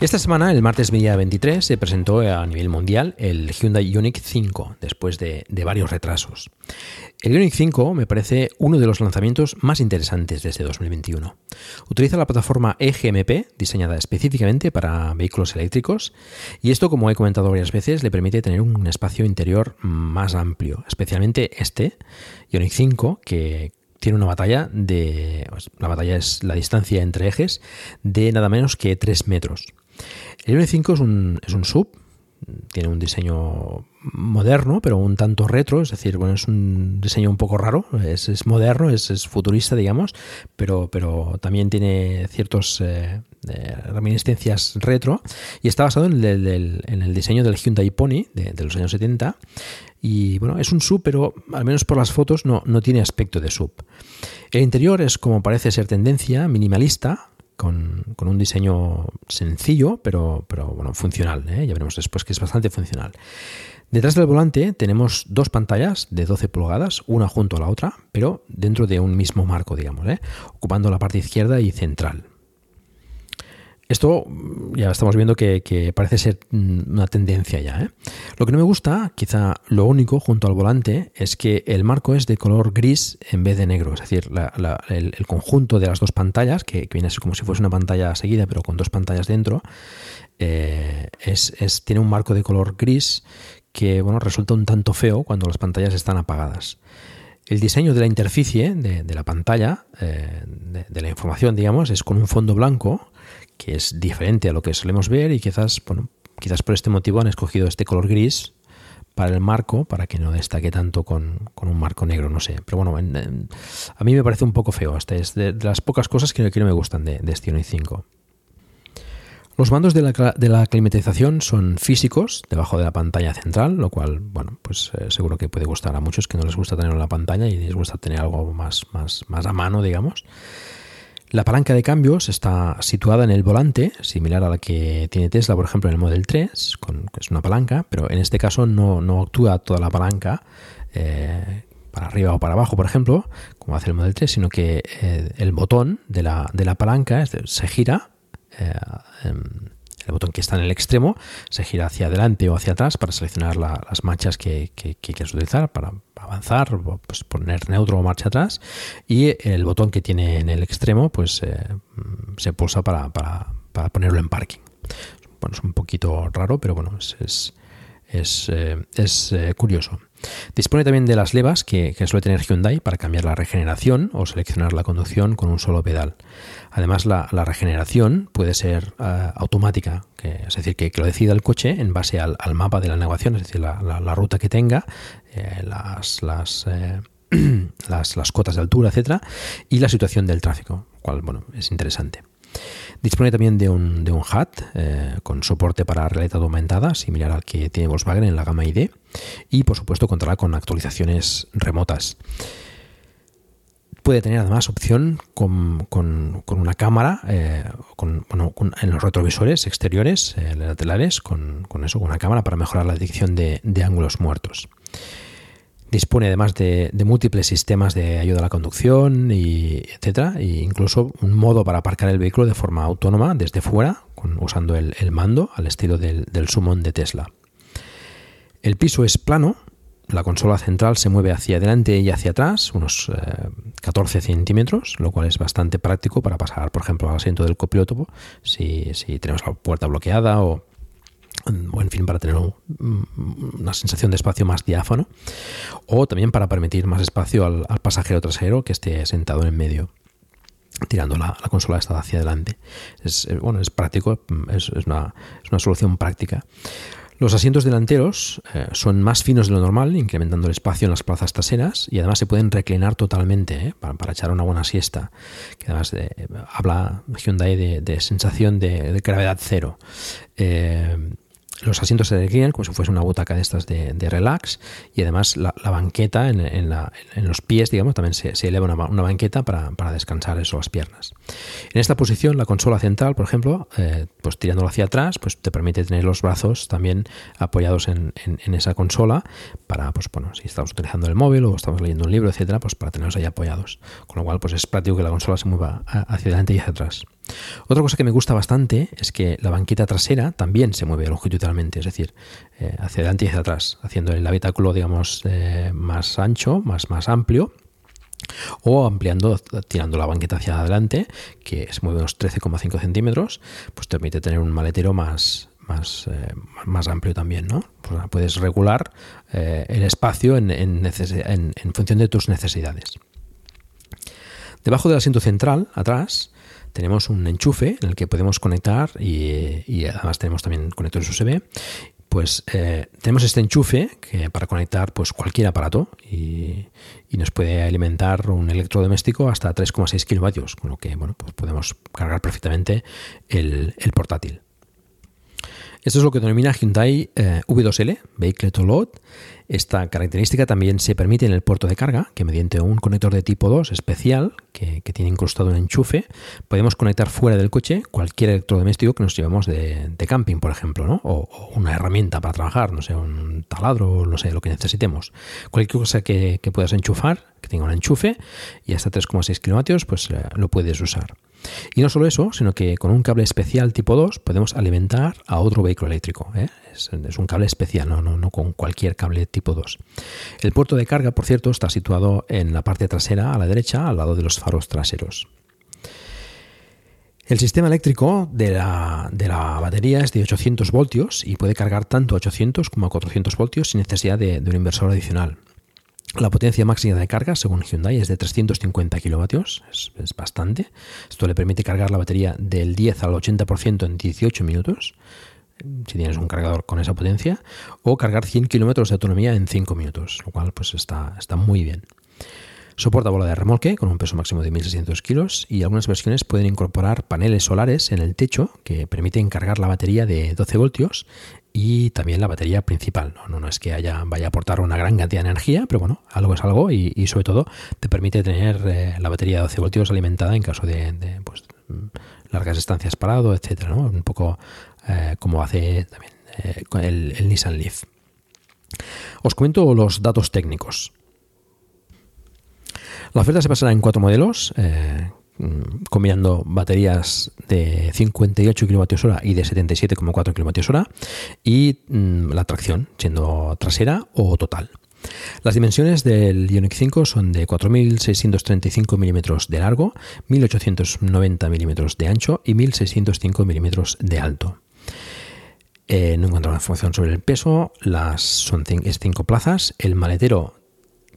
Esta semana, el martes día 23, se presentó a nivel mundial el Hyundai Ioniq 5, después de, varios retrasos. El Ioniq 5 me parece uno de los lanzamientos más interesantes desde 2021. Utiliza la plataforma EGMP, diseñada específicamente para vehículos eléctricos, y esto, como he comentado varias veces, le permite tener un espacio interior más amplio, especialmente este, Ioniq 5, que, tiene una batalla de. Pues, la batalla es la distancia entre ejes de nada menos que 3 metros. El Ioniq 5 es un, es un sub, tiene un diseño moderno, pero un tanto retro, es decir, bueno, es un diseño un poco raro, es, moderno, es, futurista, digamos, pero, pero también tiene ciertas eh, eh, reminiscencias retro y está basado en el, diseño del Hyundai Pony de, los años 70 y bueno, es un sub, pero al menos por las fotos no, no tiene aspecto de sub. El interior es como parece ser tendencia, minimalista, con, un diseño sencillo, pero, pero bueno, funcional. ¿eh? Ya veremos después que es bastante funcional. Detrás del volante tenemos dos pantallas de 12 pulgadas, una junto a la otra, pero dentro de un mismo marco, digamos, ¿eh? ocupando la parte izquierda y central. Esto ya estamos viendo que, parece ser mm, una tendencia ya. ¿eh? Lo que no me gusta, quizá lo único junto al volante, es que el marco es de color gris en vez de negro. Es decir, el, conjunto de las dos pantallas, que, viene a ser como si fuese una pantalla seguida, pero con dos pantallas dentro, eh, tiene un marco de color gris que bueno, resulta un tanto feo cuando las pantallas están apagadas. El diseño de la interficie de, la pantalla, eh, de, la información, digamos, es con un fondo blanco que es diferente a lo que solemos ver y quizás, bueno, quizás por este motivo han escogido este color gris para el marco, para que no destaque tanto con, un marco negro, no sé. Pero bueno, a mí me parece un poco feo. Hasta es de, las pocas cosas que, no me gustan de, de este 5. Los mandos de la, de la, climatización son físicos, debajo de la pantalla central, lo cual, bueno, pues eh, seguro que puede gustar a muchos que no les gusta tenerlo en la pantalla y les gusta tener algo más, más, más a mano, digamos. La palanca de cambios está situada en el volante, similar a la que tiene Tesla, por ejemplo, en el Model 3, con, que es una palanca, pero en este caso no, no actúa toda la palanca eh, para arriba o para abajo, por ejemplo, como hace el Model 3, sino que eh, el botón de la, de la palanca se gira. Eh, el botón que está en el extremo se gira hacia adelante o hacia atrás para seleccionar las marchas que, quieres utilizar para avanzar, pues poner neutro o marcha atrás y el botón que tiene en el extremo pues eh, se pulsa para, ponerlo en parking. Bueno, es un poquito raro, pero bueno, es, eh, eh, curioso. Dispone también de las levas que, suele tener Hyundai para cambiar la regeneración o seleccionar la conducción con un solo pedal. Además, la, regeneración puede ser eh, automática, es decir, que, lo decida el coche en base al, mapa de la navegación, es decir, la, ruta que tenga, las, las, las, cotas de altura, etcétera, y la situación del tráfico, cual bueno, es interesante. Dispone también de un, de un HUD eh, con soporte para realidad aumentada, similar al que tiene Volkswagen en la gama ID, y por supuesto contará con actualizaciones remotas. Puede tener además opción con, una cámara eh, en los retrovisores exteriores, eh, laterales, con, eso, con una cámara para mejorar la detección de ángulos muertos. Dispone además de, múltiples sistemas de ayuda a la conducción, y etcétera, e incluso un modo para aparcar el vehículo de forma autónoma desde fuera, usando el, mando al estilo del, del Summon de Tesla. El piso es plano, la consola central se mueve hacia adelante y hacia atrás, unos 14 eh, centímetros, lo cual es bastante práctico para pasar, por ejemplo, al asiento del copiloto si, si tenemos la puerta bloqueada o, o en fin, para tener una sensación de espacio más diáfano, o también para permitir más espacio al, pasajero trasero que esté sentado en medio tirando la, consola esta hacia adelante. Es, eh, bueno, es práctico, es, una, solución práctica. Los asientos delanteros eh, son más finos de lo normal, incrementando el espacio en las plazas traseras y además se pueden reclinar totalmente eh, para, echar una buena siesta. Que además habla Hyundai de, sensación de, gravedad cero los asientos se reclinan como si fuese una butaca de estas de, relax y además la, banqueta en, los pies, digamos, también se, eleva una, banqueta para, descansar eso, las piernas. En esta posición, la consola central, por ejemplo, eh, pues tirándolo hacia atrás, pues te permite tener los brazos también apoyados en, esa consola para, pues bueno, si estamos utilizando el móvil o estamos leyendo un libro, etcétera, pues para tenerlos ahí apoyados. Con lo cual, pues es práctico que la consola se mueva hacia adelante y hacia atrás. Otra cosa que me gusta bastante es que la banqueta trasera también se mueve longitudinalmente, es decir, eh, hacia adelante y hacia atrás, haciendo el habitáculo, digamos, eh, más ancho, más, más amplio o ampliando, tirando la banqueta hacia adelante, que se mueve unos 13,5 centímetros, pues te permite tener un maletero más, más, eh, más amplio también, ¿no? Pues puedes regular el espacio en, en, función de tus necesidades. Debajo del asiento central, atrás, tenemos un enchufe en el que podemos conectar y, además tenemos también conectores USB. Pues eh, tenemos este enchufe que para conectar pues cualquier aparato y, nos puede alimentar un electrodoméstico hasta 3,6 kilovatios, con lo que bueno, pues podemos cargar perfectamente el, portátil. Esto es lo que denomina Hyundai eh, V2L, Vehicle to Load, esta característica también se permite en el puerto de carga, que mediante un conector de tipo 2 especial, que, tiene incrustado un enchufe, podemos conectar fuera del coche cualquier electrodoméstico que nos llevamos de, camping, por ejemplo, ¿no? o, una herramienta para trabajar, no sé, un taladro, no sé, lo que necesitemos. Cualquier cosa que, puedas enchufar, que tenga un enchufe, y hasta 3,6 kilovatios, pues eh, lo puedes usar. Y no solo eso, sino que con un cable especial tipo 2 podemos alimentar a otro vehículo eléctrico. ¿eh? Es, un cable especial, no, no, no, con cualquier cable tipo 2. El puerto de carga, por cierto, está situado en la parte trasera, a la derecha, al lado de los faros traseros. El sistema eléctrico de la, de la, batería es de 800 voltios y puede cargar tanto a 800 como a 400 voltios sin necesidad de un inversor adicional. La potencia máxima de carga, según Hyundai, es de 350 kilovatios, es, bastante. Esto le permite cargar la batería del 10 al 80% en 18 minutos, si tienes un cargador con esa potencia, o cargar 100 kilómetros de autonomía en 5 minutos, lo cual pues está, está muy bien. Soporta bola de remolque con un peso máximo de 1.600 kilos y algunas versiones pueden incorporar paneles solares en el techo que permiten cargar la batería de 12 voltios y también la batería principal. No, no, es que haya, vaya a aportar una gran cantidad de energía, pero bueno, algo es algo y, sobre todo te permite tener eh, la batería de 12 voltios alimentada en caso de, pues, largas estancias parado, etcétera, Un poco eh, como hace también eh, el, Nissan Leaf. Os comento los datos técnicos. La oferta se basará en cuatro modelos, combinando baterías de 58 kWh y de 77,4 kWh y mm, la tracción, siendo trasera o total. Las dimensiones del Ioniq 5 son de 4.635 mm de largo, 1.890 mm de ancho y 1.605 mm de alto. Eh, no encontramos información sobre el peso, las son es 5 plazas, el maletero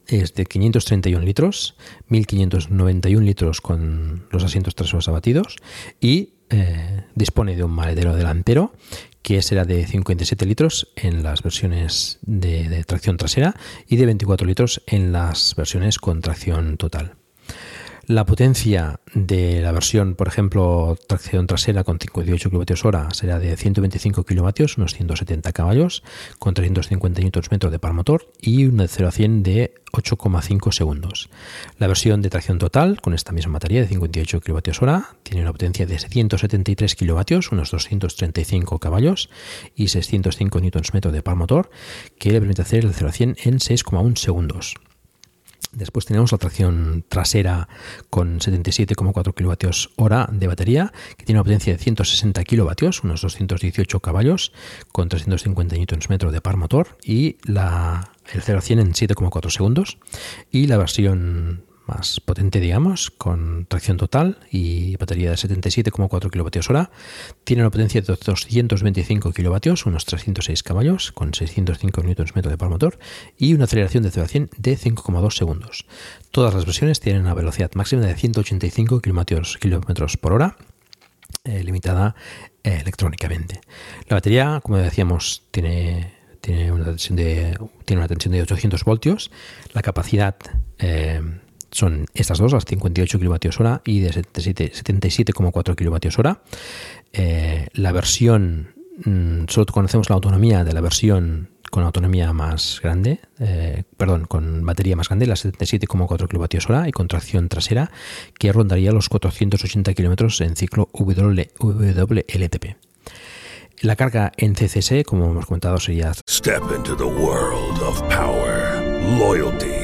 es de 531 litros, 1591 litros con los asientos traseros abatidos y eh, dispone de un maletero delantero que será de 57 litros en las versiones de, de tracción trasera y de 24 litros en las versiones con tracción total. La potencia de la versión, por ejemplo, tracción trasera con 58 kWh será de 125 kilovatios, unos 170 caballos, con 350 Nm de par motor y un 0 a 100 de 8,5 segundos. La versión de tracción total, con esta misma batería de 58 kWh, tiene una potencia de 173 kilovatios, unos 235 caballos y 605 Nm de par motor, que le permite hacer el 0 a 100 en 6,1 segundos. Después tenemos la tracción trasera con 77,4 kWh de batería, que tiene una potencia de 160 kW, unos 218 caballos, con 350 Nm de par motor, y la, el 0 a 100 en 7,4 segundos. Y la versión más potente, digamos, con tracción total y batería de 77,4 kWh, tiene una potencia de 225 kW, unos 306 caballos, con 605 Nm de par motor y una aceleración de 0 a 100 de 5,2 segundos. Todas las versiones tienen una velocidad máxima de 185 km por hora, eh, limitada eh, electrónicamente. La batería, como decíamos, tiene, tiene, una tensión de, tiene una tensión de 800 voltios. La capacidad eh, son estas dos, las 58 kWh y de 77,4 kWh. Eh, la versión, mmm, solo conocemos la autonomía de la versión con autonomía más grande, eh, perdón, con batería más grande, la 77,4 kWh y con tracción trasera, que rondaría los 480 km en ciclo WLTP. La carga en CCS, como hemos comentado, sería Step into the world of power, loyalty,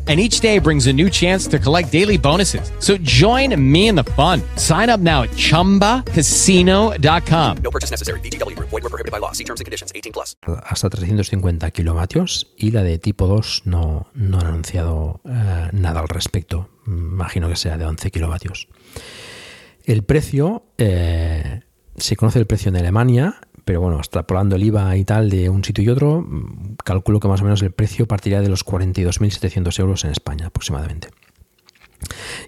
And each day brings a new chance to collect daily bonuses. So join me in the fun. Sign up now at chumbacasino.com. No purchase necessary. VGW Group. Void were prohibited by law. See terms and conditions. 18 plus. hasta 350 kilovatios y la de tipo 2 no, no han anunciado eh, nada al respecto. Imagino que sea de 11 kilovatios. El precio, eh, se conoce el precio en Alemania, pero bueno, extrapolando el IVA y tal de un sitio y otro, calculo que más o menos el precio partiría de los 42.700 euros en España aproximadamente.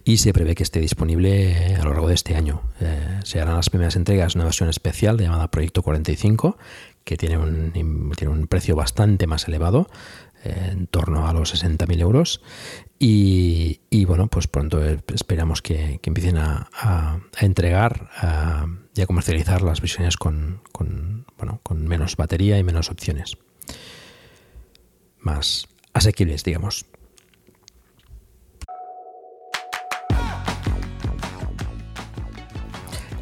Y se prevé que esté disponible a lo largo de este año. Eh, se harán las primeras entregas una versión especial llamada Proyecto 45, que tiene un, precio bastante más elevado, eh, en torno a los 60.000 euros. Y, bueno, pues pronto esperamos que, empiecen a, entregar y a comercializar las versiones con, bueno, con menos batería y menos opciones. Más asequibles, digamos.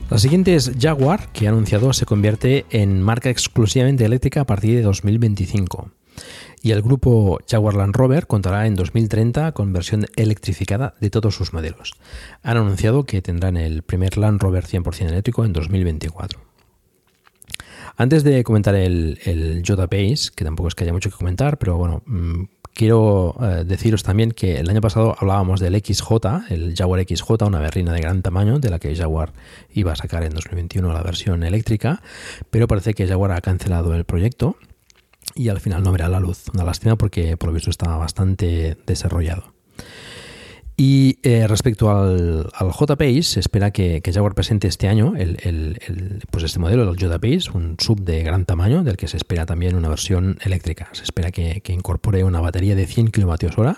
La siguiente es Jaguar, que ha anunciado se convierte en marca exclusivamente eléctrica a partir de 2025. Y el grupo Jaguar Land Rover contará en 2030 con versión electrificada de todos sus modelos. Han anunciado que tendrán el primer Land Rover 100% eléctrico en 2024. Antes de comentar el, el Yoda Base, que tampoco es que haya mucho que comentar, pero bueno, mmm, quiero eh, deciros también que el año pasado hablábamos del XJ, el Jaguar XJ, una berrina de gran tamaño de la que Jaguar iba a sacar en 2021 la versión eléctrica, pero parece que Jaguar ha cancelado el proyecto y al final no verá la luz. Una lástima porque por lo visto estaba bastante desarrollado. Y eh, respecto al, al J-Pace, se espera que, Jaguar presente este año el, el, el, pues este modelo, el J-Pace, un sub de gran tamaño, del que se espera también una versión eléctrica. Se espera que, incorpore una batería de 100 kWh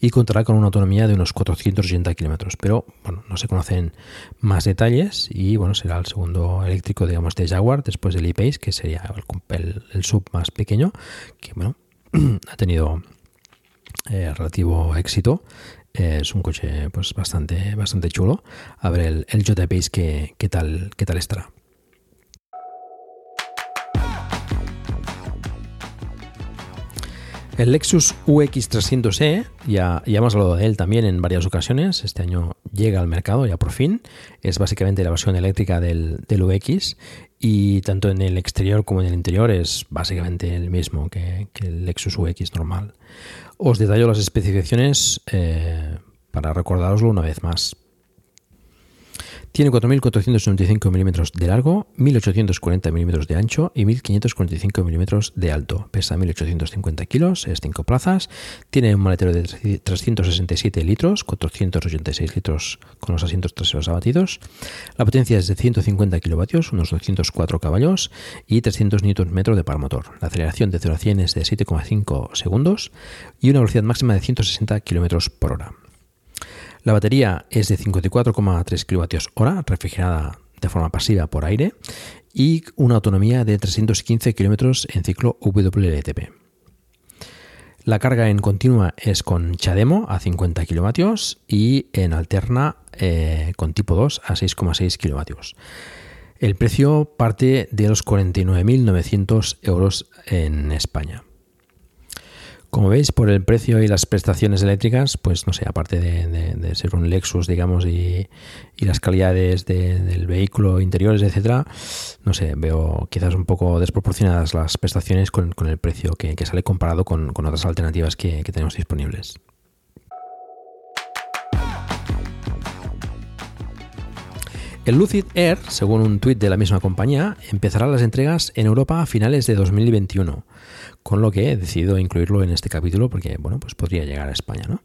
y contará con una autonomía de unos 480 km. Pero bueno, no se conocen más detalles y bueno, será el segundo eléctrico, digamos, de Jaguar después del E-Pace, que sería el, sub más pequeño, que bueno, ha tenido eh, relativo éxito es un coche pues bastante, bastante chulo. A ver el, el J-Pace qué, qué, tal, qué tal estará. El Lexus UX300E, ya, ya hemos hablado de él también en varias ocasiones, este año llega al mercado ya por fin, es básicamente la versión eléctrica del, del UX y tanto en el exterior como en el interior es básicamente el mismo que el Lexus UX normal. Os detallo las especificaciones eh, para recordaroslo una vez más. Tiene 4.495 milímetros de largo, 1.840 milímetros de ancho y 1.545 milímetros de alto. Pesa 1.850 kilos, es 5 plazas. Tiene un maletero de 367 litros, 486 litros con los asientos traseros abatidos. La potencia es de 150 kilovatios, unos 204 caballos y 300 Nm de par motor. La aceleración de 0 a 100 es de 7,5 segundos y una velocidad máxima de 160 km por hora. La batería es de 54,3 kWh, refrigerada de forma pasiva por aire y una autonomía de 315 km en ciclo WLTP. La carga en continua es con Chademo a 50 kW y en alterna eh, con tipo 2 a 6,6 kW. El precio parte de los 49.900 euros en España. Como veis, por el precio y las prestaciones eléctricas, pues no sé, aparte de, ser un Lexus, digamos, y, las calidades de, del vehículo, interiores, etcétera, no sé, veo quizás un poco desproporcionadas las prestaciones con, el precio que, sale comparado con, con otras alternativas que, que tenemos disponibles. El Lucid Air, según un tuit de la misma compañía, empezará las entregas en Europa a finales de 2021 con lo que he decidido incluirlo en este capítulo porque, bueno, pues podría llegar a España, ¿no?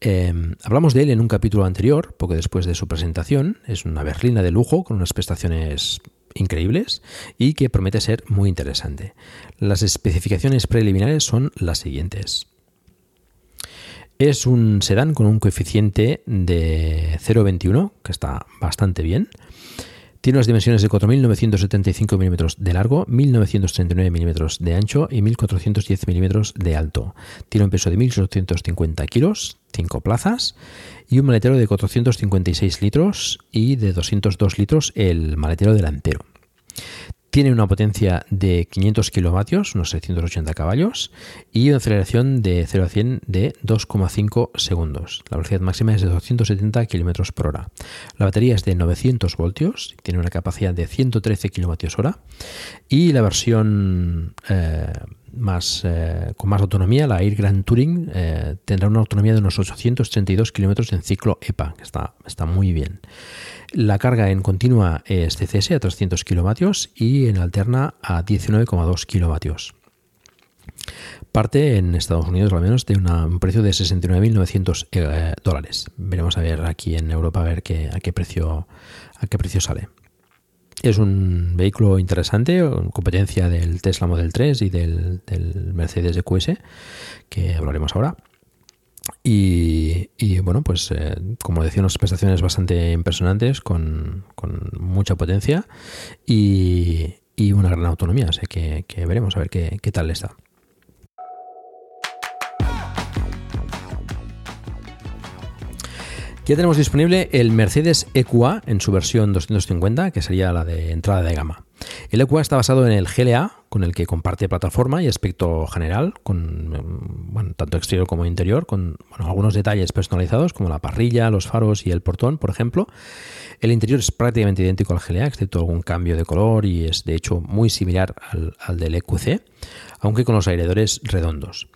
Eh, hablamos de él en un capítulo anterior, poco después de su presentación. Es una berlina de lujo con unas prestaciones increíbles y que promete ser muy interesante. Las especificaciones preliminares son las siguientes. Es un sedán con un coeficiente de 0,21, que está bastante bien. Tiene unas dimensiones de 4.975 milímetros de largo, 1.939 milímetros de ancho y 1.410 milímetros de alto. Tiene un peso de 1.850 kilos, 5 plazas y un maletero de 456 litros y de 202 litros el maletero delantero. Tiene una potencia de 500 kilovatios, unos 680 caballos, y una aceleración de 0 a 100 de 2,5 segundos. La velocidad máxima es de 270 km por hora. La batería es de 900 voltios, tiene una capacidad de 113 kilovatios hora, y la versión eh, más, eh, con más autonomía, la Air Grand Touring, eh, tendrá una autonomía de unos 832 kilómetros en ciclo EPA, que está, está muy bien. La carga en continua es CCS a 300 kilovatios y en alterna a 19,2 kilovatios. Parte en Estados Unidos al menos de un precio de 69.900 eh, dólares. Veremos a ver aquí en Europa a ver qué, a qué precio a qué precio sale. Es un vehículo interesante, competencia del Tesla Model 3 y del, del Mercedes EQS, que hablaremos ahora. Y, y, bueno, pues eh, como decía, unas prestaciones bastante impresionantes, con, con mucha potencia y, y, una gran autonomía. Así que, que veremos a ver qué, qué tal está. Ya tenemos disponible el Mercedes EQA en su versión 250, que sería la de entrada de gama. El EQA está basado en el GLA, con el que comparte plataforma y aspecto general, con bueno, tanto exterior como interior, con algunos detalles personalizados como la parrilla, los faros y el portón, por ejemplo. El interior es prácticamente idéntico al GLA, excepto algún cambio de color y es de hecho muy similar al, al del EQC, aunque con los aireadores redondos.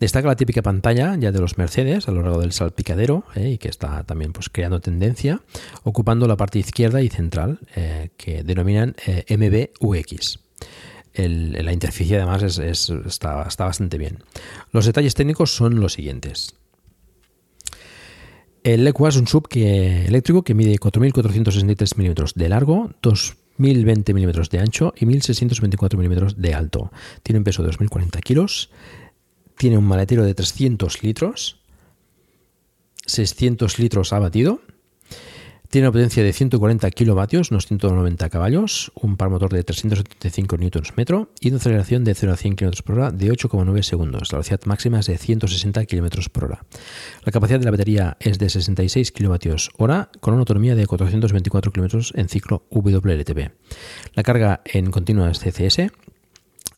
Destaca la típica pantalla ya de los Mercedes a lo largo del salpicadero eh, y que está también pues, creando tendencia, ocupando la parte izquierda y central eh, que denominan eh, MBUX. La interfaz además es, es, está, está bastante bien. Los detalles técnicos son los siguientes. El Equa es un sub que, eléctrico que mide 4.463 milímetros de largo, 2.020 milímetros de ancho y 1.624 milímetros de alto. Tiene un peso de 2.040 kilos, tiene un maletero de 300 litros, 600 litros abatido tiene una potencia de 140 kilovatios, unos 190 caballos, un par motor de 375 Nm y una aceleración de 0 a 100 km por hora de 8,9 segundos. La velocidad máxima es de 160 km por hora. La capacidad de la batería es de 66 kilovatios hora con una autonomía de 424 km en ciclo WLTP. La carga en continua es CCS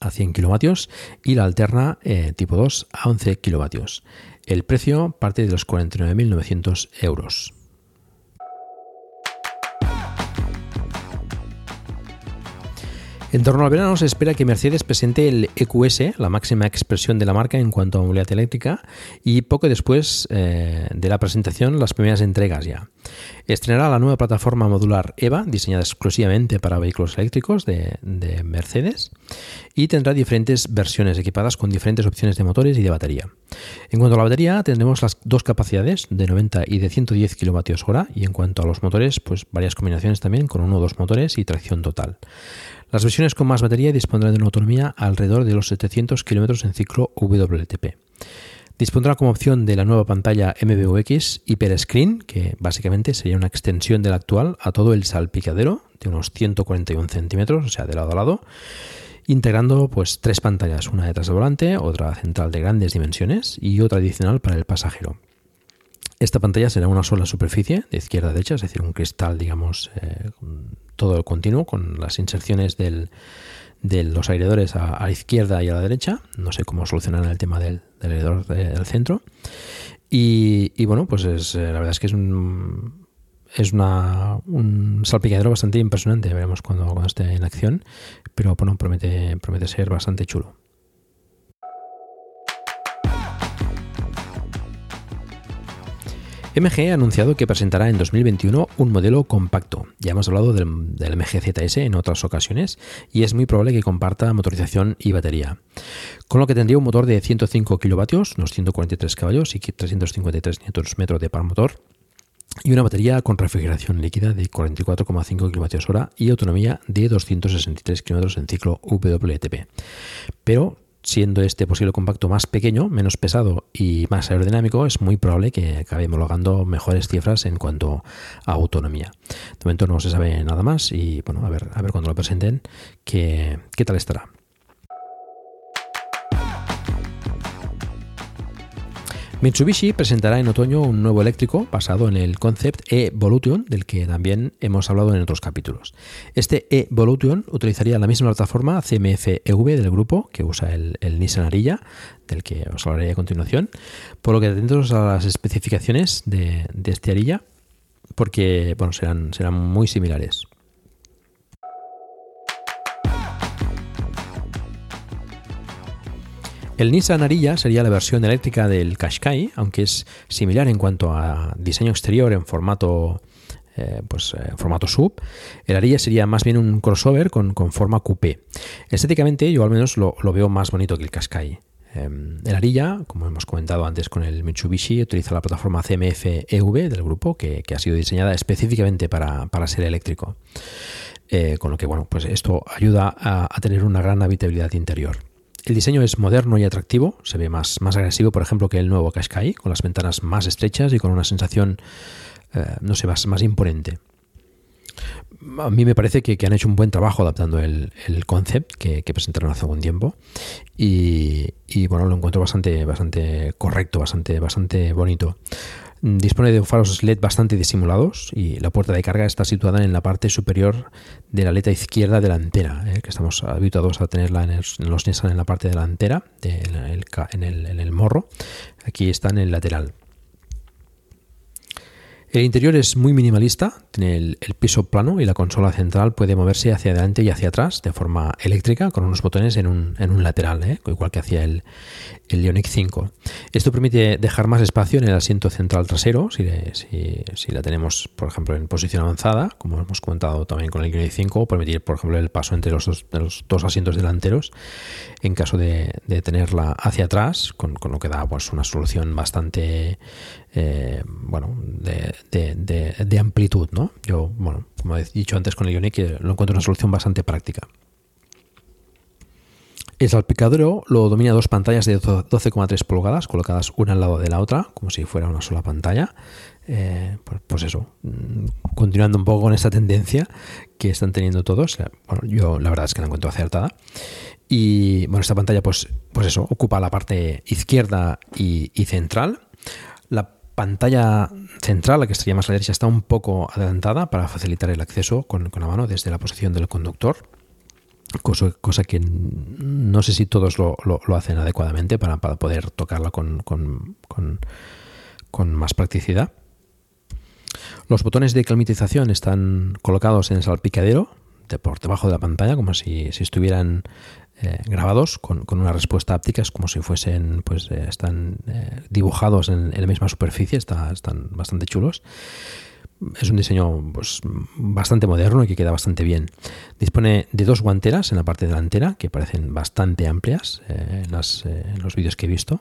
a 100 kilovatios y la alterna eh, tipo 2 a 11 kilovatios. El precio parte de los 49.900 euros. En torno al verano se espera que Mercedes presente el EQS, la máxima expresión de la marca en cuanto a movilidad eléctrica, y poco después eh, de la presentación las primeras entregas ya. Estrenará la nueva plataforma modular EVA, diseñada exclusivamente para vehículos eléctricos de, de Mercedes, y tendrá diferentes versiones equipadas con diferentes opciones de motores y de batería. En cuanto a la batería, tendremos las dos capacidades de 90 y de 110 kWh, y en cuanto a los motores, pues varias combinaciones también con uno o dos motores y tracción total. Las versiones con más batería dispondrán de una autonomía alrededor de los 700 km en ciclo WLTP. Dispondrá como opción de la nueva pantalla MBUX Hyper Screen, que básicamente sería una extensión de la actual a todo el salpicadero de unos 141 centímetros, o sea, de lado a lado, integrando pues tres pantallas, una detrás del volante, otra central de grandes dimensiones y otra adicional para el pasajero. Esta pantalla será una sola superficie de izquierda a derecha, es decir, un cristal, digamos, eh, todo el continuo con las inserciones de los aireadores a, la izquierda y a la derecha. No sé cómo solucionarán el tema del, aireador del centro. Y, bueno, pues es, eh, la verdad es que es un, es una, un salpicadero bastante impresionante. Veremos cuando, cuando esté en acción. Pero bueno, promete, promete ser bastante chulo. MG ha anunciado que presentará en 2021 un modelo compacto. Ya hemos hablado del, MG ZS en otras ocasiones y es muy probable que comparta motorización y batería. Con lo que tendría un motor de 105 kilovatios, unos 143 caballos y 353 Nm de par motor y una batería con refrigeración líquida de 44,5 kWh y autonomía de 263 km en ciclo WLTP. Pero siendo este posible compacto más pequeño, menos pesado y más aerodinámico, es muy probable que acabe homologando mejores cifras en cuanto a autonomía. De momento no se sabe nada más y bueno, a ver, a ver cuando lo presenten qué, qué tal estará. Mitsubishi presentará en otoño un nuevo eléctrico basado en el concept E-Volution, del que también hemos hablado en otros capítulos. Este E-Volution utilizaría la misma plataforma CMF-EV del grupo que usa el, Nissan Arilla, del que os hablaré a continuación, por lo que atentos a las especificaciones de, este Arilla, porque bueno, serán, serán muy similares. El Nissan Ariya sería la versión eléctrica del Qashqai, aunque es similar en cuanto a diseño exterior en formato eh, pues, eh, formato sub. El Ariya sería más bien un crossover con, forma coupé. Estéticamente yo al menos lo, veo más bonito que el Qashqai. Em, el Ariya, como hemos comentado antes con el Mitsubishi, utiliza la plataforma CMF-EV del grupo, que, ha sido diseñada específicamente para, ser eléctrico. Eh, con lo que, bueno, pues esto ayuda a tener una gran habitabilidad interior. El diseño es moderno y atractivo, se ve más, más agresivo, por ejemplo, que el nuevo Qashqai, con las ventanas más estrechas y con una sensación, eh, no sé, más, más imponente. A mí me parece que, han hecho un buen trabajo adaptando el, concept que, presentaron hace algún tiempo y, y, bueno, lo encuentro bastante, bastante correcto, bastante, bastante bonito. Dispone de faros LED bastante disimulados y la puerta de carga está situada en la parte superior de la aleta izquierda delantera, ¿eh? que estamos habituados a tenerla en, los Nissan en la parte delantera, en, el, en el morro. Aquí está en el lateral. El interior es muy minimalista, tiene el, piso plano y la consola central puede moverse hacia adelante y hacia atrás de forma eléctrica con unos botones en un, lateral, ¿eh? igual que hacía el, el Ioniq 5. Esto permite dejar más espacio en el asiento central trasero, si, si, la tenemos, por ejemplo, en posición avanzada, como hemos comentado también con el Ioniq 5, o permitir, por ejemplo, el paso entre los dos, asientos delanteros en caso de, tenerla hacia atrás, con, lo que da pues, una solución bastante eh, bueno, de, de- de- de amplitud, ¿no? Yo, bueno, como he dicho antes con el Ionic, eh, lo encuentro una solución bastante práctica. El salpicadero lo domina dos pantallas de 12,3 pulgadas colocadas una al lado de la otra, como si fuera una sola pantalla. Eh, pues, pues eso, mm, continuando un poco con esta tendencia que están teniendo todos. eh, Bueno, yo la verdad es que la encuentro acertada. Y bueno, esta pantalla, pues, pues eso, ocupa la parte izquierda y, central. La pantalla central, la que estaría más a la derecha, está un poco adelantada para facilitar el acceso con la mano desde la posición del conductor cosa, cosa que no sé si todos lo, lo- hacen adecuadamente para, para poder tocarla con, con- con- con más practicidad. Los botones de climatización están colocados en el salpicadero, de por debajo de la pantalla, como si, si estuvieran eh, grabados con, una respuesta áptica, es como si fuesen, pues eh, están eh, dibujados en, la misma superficie, está- están bastante chulos. Es un diseño pues, bastante moderno y que queda bastante bien. Dispone de dos guanteras en la parte delantera que parecen bastante amplias eh, eh, en los vídeos que he visto.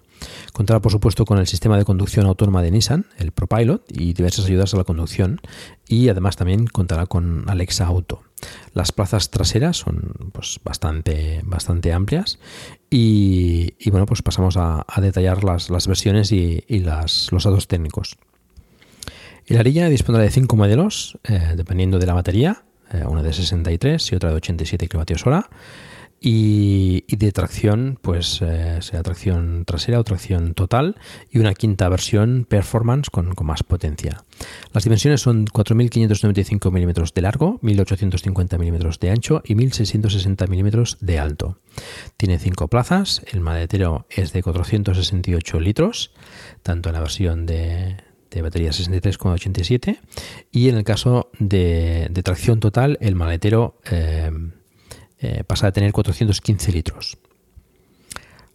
Contará, por supuesto, con el sistema de conducción autónoma de Nissan, el ProPilot, y diversas ayudas a la conducción. Y además también contará con Alexa Auto. Las plazas traseras son pues, bastante, amplias. Y, bueno, pues pasamos a, detallar las, versiones y, los datos técnicos. El Arilla dispondrá de cinco modelos, eh, dependiendo de la batería, eh, una de 63 y otra de 87 kWh. Y, y de tracción, pues eh, sea tracción trasera o tracción total, y una quinta versión performance con, más potencia. Las dimensiones son 4.595 milímetros de largo, 1.850 milímetros de ancho y 1.660 milímetros de alto. Tiene cinco plazas, el maletero es de 468 litros, tanto en la versión de, de batería 63 como 87 y en el caso de, de tracción total el maletero eh, eh, pasa a tener 415 litros.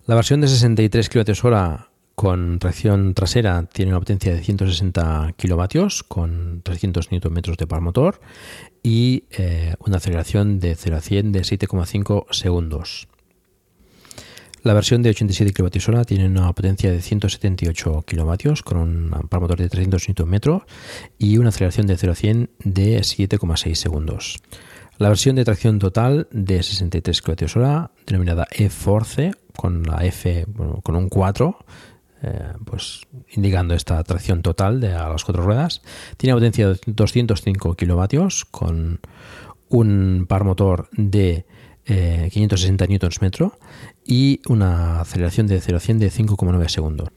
La versión de 63 kWh con tracción trasera tiene una potencia de 160 kilovatios con 300 Nm de par motor y eh, una aceleración de 0 a 100 de 7,5 segundos. La versión de 87 kWh tiene una potencia de 178 kW con un par motor de 300 Nm y una aceleración de 0 a 100 de 7,6 segundos. La versión de tracción total de 63 kWh, denominada E-Force, con la F con un 4, eh, pues indicando esta tracción total de a las cuatro ruedas, tiene potencia de 205 kW con un par motor de eh, 560 Nm y una aceleración de 0 a 100 de 5,9 segundos.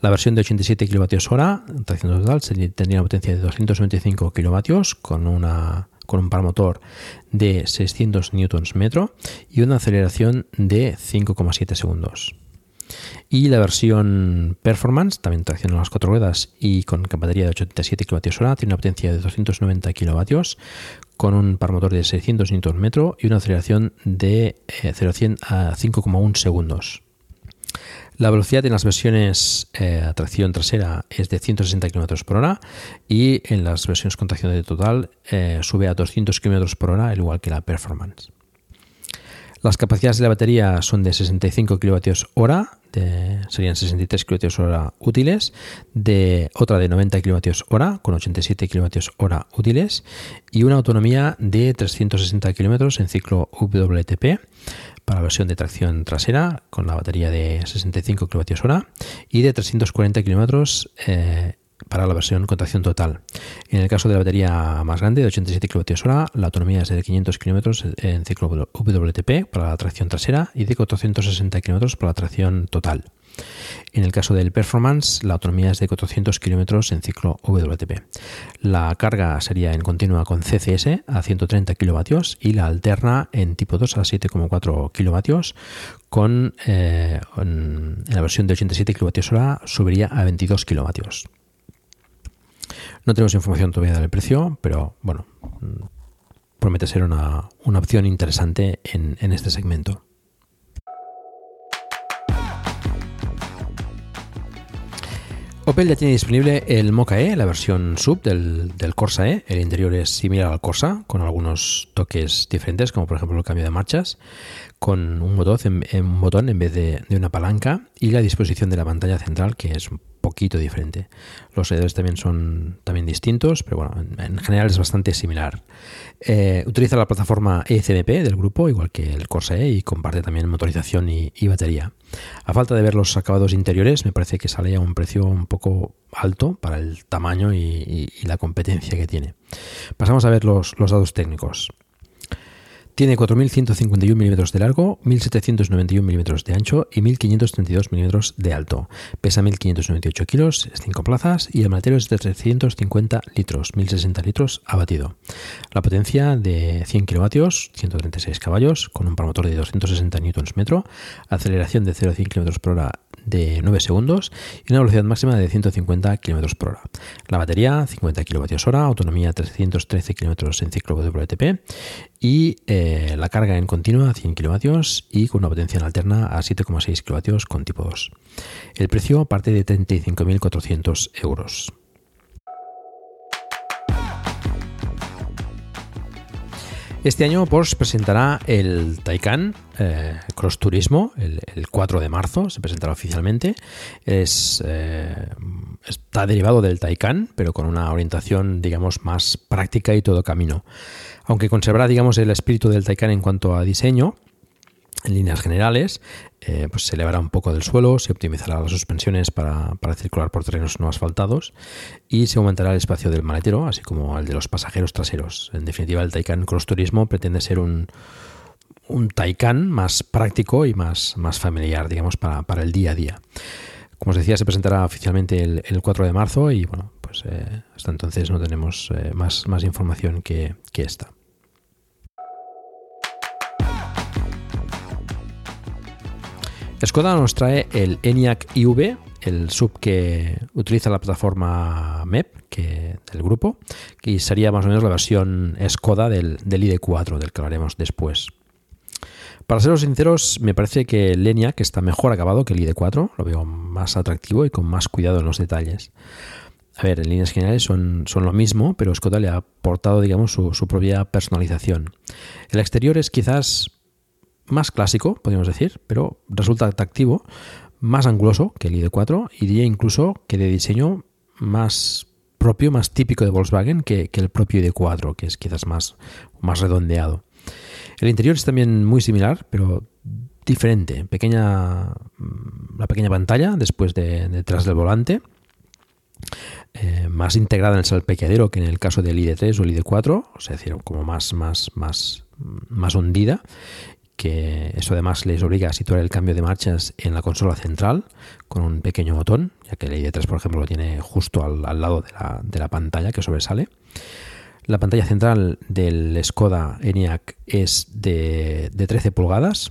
La versión de 87 kWh, tracción total, tendría una potencia de 295 kW con, una, con un par motor de 600 Nm y una aceleración de 5,7 segundos. Y la versión Performance, también tracción a las cuatro ruedas y con batería de 87 kWh, tiene una potencia de 290 kW con un par motor de 600 Nm y una aceleración de eh, 0 a 100 a 5,1 segundos. La velocidad en las versiones eh, a tracción trasera es de 160 km por hora y en las versiones con tracción de total eh, sube a 200 km por hora, al igual que la Performance. Las capacidades de la batería son de 65 kWh, de, serían 63 kWh útiles, de otra de 90 kWh con 87 kWh útiles y una autonomía de 360 km en ciclo WTP para la versión de tracción trasera con la batería de 65 kWh y de 340 km eh, para la versión con tracción total. En el caso de la batería más grande de 87 kWh, la autonomía es de 500 km en ciclo WTP para la tracción trasera y de 460 km para la tracción total. En el caso del Performance, la autonomía es de 400 km en ciclo WTP. La carga sería en continua con CCS a 130 kW y la alterna en tipo 2 a 7,4 kW con eh, en la versión de 87 kWh subiría a 22 kW. No tenemos información todavía del precio, pero bueno, promete ser una, una opción interesante en, en este segmento. Opel ya tiene disponible el Mocha E, la versión sub del, del, Corsa E. El interior es similar al Corsa, con algunos toques diferentes, como por ejemplo el cambio de marchas, con un botón en, botón en vez de, de, una palanca y la disposición de la pantalla central, que es poquito diferente. Los seguidores también son también distintos, pero bueno, en, general es bastante similar. Eh, utiliza la plataforma ECMP del grupo, igual que el Corsa E, y comparte también motorización y, batería. A falta de ver los acabados interiores, me parece que sale a un precio un poco alto para el tamaño y, la competencia que tiene. Pasamos a ver los, los datos técnicos. Tiene 4.151 milímetros de largo, 1.791 milímetros de ancho y 1.532 milímetros de alto. Pesa 1.598 kilos, es 5 plazas y el maletero es de 350 litros, 1.060 litros abatido. La potencia de 100 kilovatios, 136 caballos, con un par motor de 260 Nm, aceleración de 0 a 100 km por hora de 9 segundos y una velocidad máxima de 150 km por hora. La batería 50 kWh, autonomía 313 km en ciclo WLTP y eh, la carga en continua 100 kW y con una potencia en alterna a 7,6 kW con tipo 2. El precio parte de 35.400 euros. Este año Porsche presentará el Taycan eh, Cross Turismo el, 4 de marzo, se presentará oficialmente. Es, eh, está derivado del Taycan, pero con una orientación, digamos, más práctica y todo camino. Aunque conservará, digamos, el espíritu del Taycan en cuanto a diseño, en líneas generales, eh, pues se elevará un poco del suelo, se optimizará las suspensiones para, circular por terrenos no asfaltados y se aumentará el espacio del maletero, así como el de los pasajeros traseros. En definitiva, el Taycan Cross Turismo pretende ser un, un Taycan más práctico y más, más familiar, digamos, para, el día a día. Como os decía, se presentará oficialmente el, 4 de marzo y bueno, pues eh, hasta entonces no tenemos eh, más, más información que, que esta. Skoda nos trae el ENIAC IV, el sub que utiliza la plataforma MEP que, del grupo, y sería más o menos la versión Skoda del, del ID4, del que hablaremos después. Para ser sinceros, me parece que el ENIAC está mejor acabado que el ID4, lo veo más atractivo y con más cuidado en los detalles. A ver, en líneas generales son, son lo mismo, pero Skoda le ha aportado, digamos, su propia personalización. El exterior es quizás más clásico, podríamos decir, pero resulta atractivo, más anguloso que el ID4 y diría incluso que de diseño más propio, más típico de Volkswagen que, el propio ID4, que es quizás más, más redondeado. El interior es también muy similar, pero diferente. Pequeña, mm, la pequeña pantalla después de detrás del volante. Eh, más integrada en el salpequeadero que en el caso del ID3 o el ID4, o sea, como más, más, más, más hundida que eso además les obliga a situar el cambio de marchas en la consola central con un pequeño botón, ya que el ID3 por ejemplo lo tiene justo al, lado de la, pantalla que sobresale. La pantalla central del Skoda ENIAC es de, de 13 pulgadas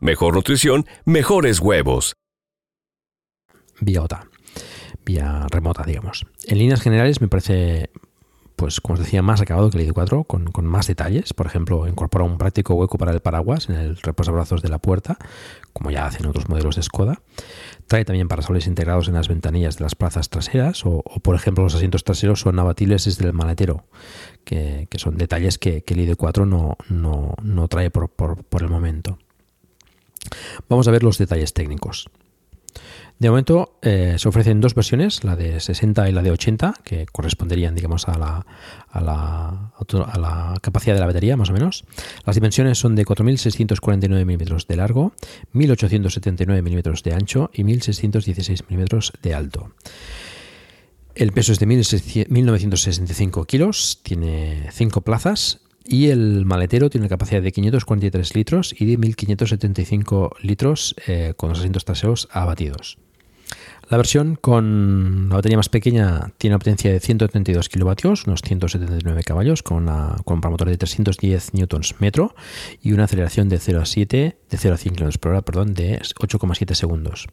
mejor nutrición, mejores huevos. Vía OTA, vía remota, digamos. En líneas generales me parece, pues como os decía, más acabado que el ID4, con, con más detalles. Por ejemplo, incorpora un práctico hueco para el paraguas en el reposabrazos de la puerta, como ya hacen otros modelos de Skoda. Trae también parasoles integrados en las ventanillas de las plazas traseras o, por ejemplo, los asientos traseros son abatibles desde el maletero, que, son detalles que, el ID4 no, no, trae por, por, el momento. Vamos a ver los detalles técnicos. De momento eh, se ofrecen dos versiones, la de 60 y la de 80, que corresponderían, digamos, a la, a la, capacidad de la batería, más o menos. Las dimensiones son de 4.649 milímetros de largo, 1.879 milímetros de ancho y 1.616 milímetros de alto. El peso es de 1.965 kilos, tiene 5 plazas y el maletero tiene una capacidad de 543 litros y de 1.575 litros eh, con los asientos traseros abatidos. La versión con la batería más pequeña tiene una potencia de 132 kilovatios, unos 179 caballos, con, con un motor de 310 newtons metro y una aceleración de 0 a 7, de 0 a 100 km por hora, perdón, de 8,7 segundos.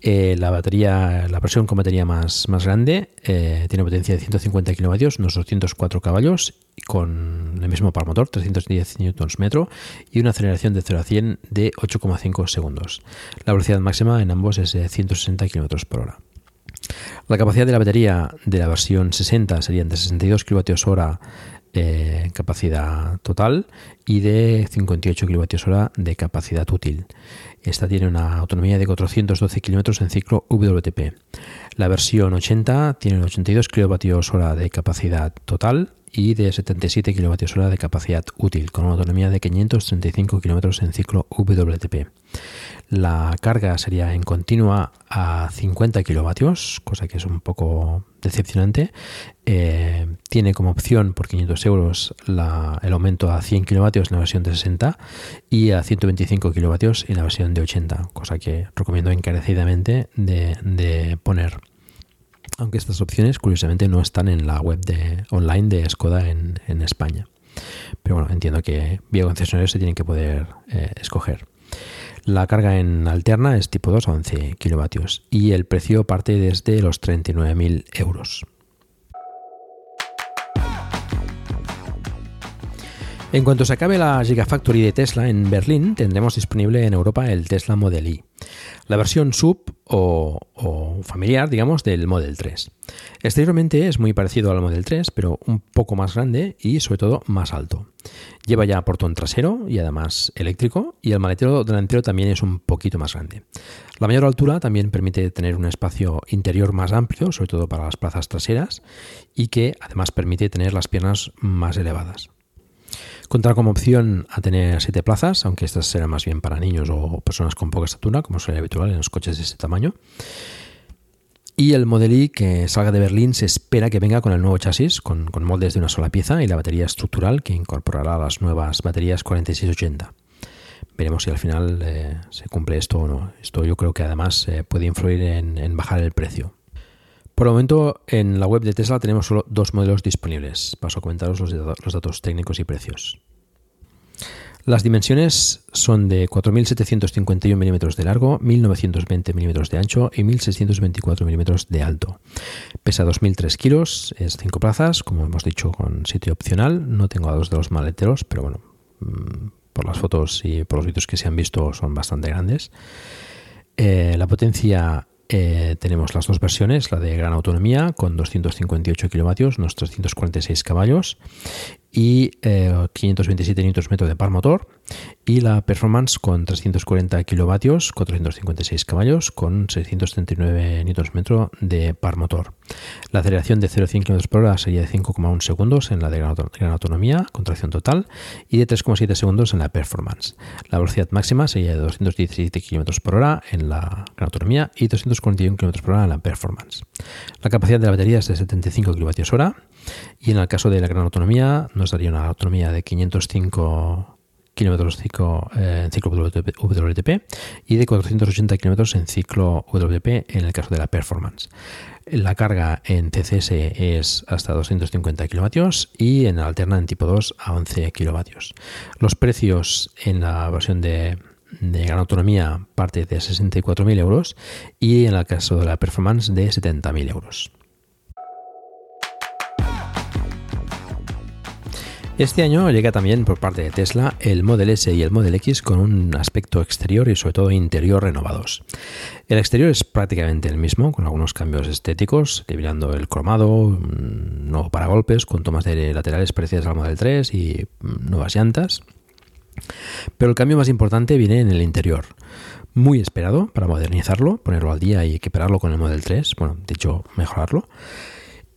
Eh, la batería, la versión con batería más, más grande eh, tiene potencia de 150 kilovatios, unos 204 caballos, con el mismo par motor, 310 newtons metro, y una aceleración de 0 a 100 de 8,5 segundos. La velocidad máxima en ambos es de 160 kilómetros por hora. La capacidad de la batería de la versión 60 serían de 62 kWh eh, capacidad total y de 58 kWh de capacidad útil. Esta tiene una autonomía de 412 km en ciclo WTP. La versión 80 tiene 82 kWh de capacidad total y de 77 kWh de capacidad útil, con una autonomía de 535 km en ciclo WTP. La carga sería en continua a 50 kilovatios, cosa que es un poco decepcionante. Eh, tiene como opción por 500 euros el aumento a 100 kilovatios en la versión de 60 y a 125 kilovatios en la versión de 80, cosa que recomiendo encarecidamente de, poner. Aunque estas opciones, curiosamente, no están en la web de, online de Skoda en, España. Pero bueno, entiendo que vía concesionarios se tienen que poder eh, escoger. La carga en alterna es tipo 2 a 11 kilovatios y el precio parte desde los 39.000 euros. En cuanto se acabe la Gigafactory de Tesla en Berlín, tendremos disponible en Europa el Tesla Model Y, la versión sub o, familiar, digamos, del Model 3. Exteriormente es muy parecido al Model 3, pero un poco más grande y sobre todo más alto. Lleva ya portón trasero y además eléctrico y el maletero delantero también es un poquito más grande. La mayor altura también permite tener un espacio interior más amplio, sobre todo para las plazas traseras, y que además permite tener las piernas más elevadas. Contará como opción a tener siete plazas, aunque estas serán más bien para niños o personas con poca estatura, como suele habitual en los coches de este tamaño. Y el Model I que salga de Berlín se espera que venga con el nuevo chasis, con, moldes de una sola pieza y la batería estructural que incorporará las nuevas baterías 4680. Veremos si al final eh, se cumple esto o no. Esto yo creo que además eh, puede influir en bajar el precio. Por el momento, en la web de Tesla tenemos solo dos modelos disponibles. Paso a comentaros los, datos técnicos y precios. Las dimensiones son de 4.751 milímetros de largo, 1.920 milímetros de ancho y 1.624 milímetros de alto. Pesa 2.003 kilos, es 5 plazas, como hemos dicho, con sitio opcional. No tengo a de los maleteros, pero bueno, mm, por las fotos y por los vídeos que se han visto son bastante grandes. Eh, la potencia eh, tenemos las dos versiones, la de gran autonomía con 258 kilovatios, unos 346 caballos y 527 eh, Nm de par motor y la Performance con 340 kilovatios, 456 caballos con 639 Nm de par motor. La aceleración de 0 a 100 km por hora sería de 5,1 segundos en la de gran autonomía con total y de 3,7 segundos en la Performance. La velocidad máxima sería de 217 km por hora en la gran autonomía y 241 km por hora en la Performance. La capacidad de la batería es de 75 kWh y en el caso de la gran autonomía nos daría una autonomía de 505 kilómetros eh, en ciclo WLTP y de 480 kilómetros en ciclo WLTP en el caso de la Performance. La carga en TCS es hasta 250 kilovatios y en alterna en tipo 2 a 11 kilovatios. Los precios en la versión de, de gran autonomía parte de 64.000 euros y en el caso de la Performance de 70.000 euros. Este año llega también por parte de Tesla el Model S y el Model X con un aspecto exterior y sobre todo interior renovados. El exterior es prácticamente el mismo, con algunos cambios estéticos, liberando el cromado, nuevo paragolpes con tomas de laterales parecidas al Model 3 y mm, nuevas llantas. Pero el cambio más importante viene en el interior. Muy esperado para modernizarlo, ponerlo al día y equipararlo con el Model 3, bueno, de hecho, mejorarlo.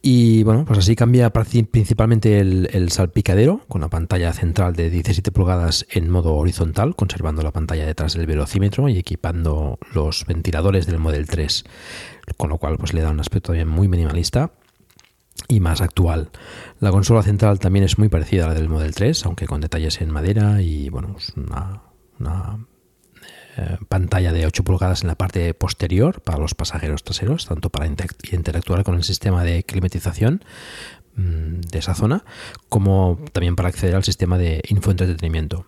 Y bueno, pues así cambia principalmente el, salpicadero con la pantalla central de 17 pulgadas en modo horizontal, conservando la pantalla detrás del velocímetro y equipando los ventiladores del Model 3, con lo cual pues le da un aspecto bien muy minimalista y más actual. La consola central también es muy parecida a la del Model 3, aunque con detalles en madera y bueno, una, una eh, pantalla de 8 pulgadas en la parte posterior para los pasajeros traseros, tanto para interactuar con el sistema de climatización mm, de esa zona, como también para acceder al sistema de infoentretenimiento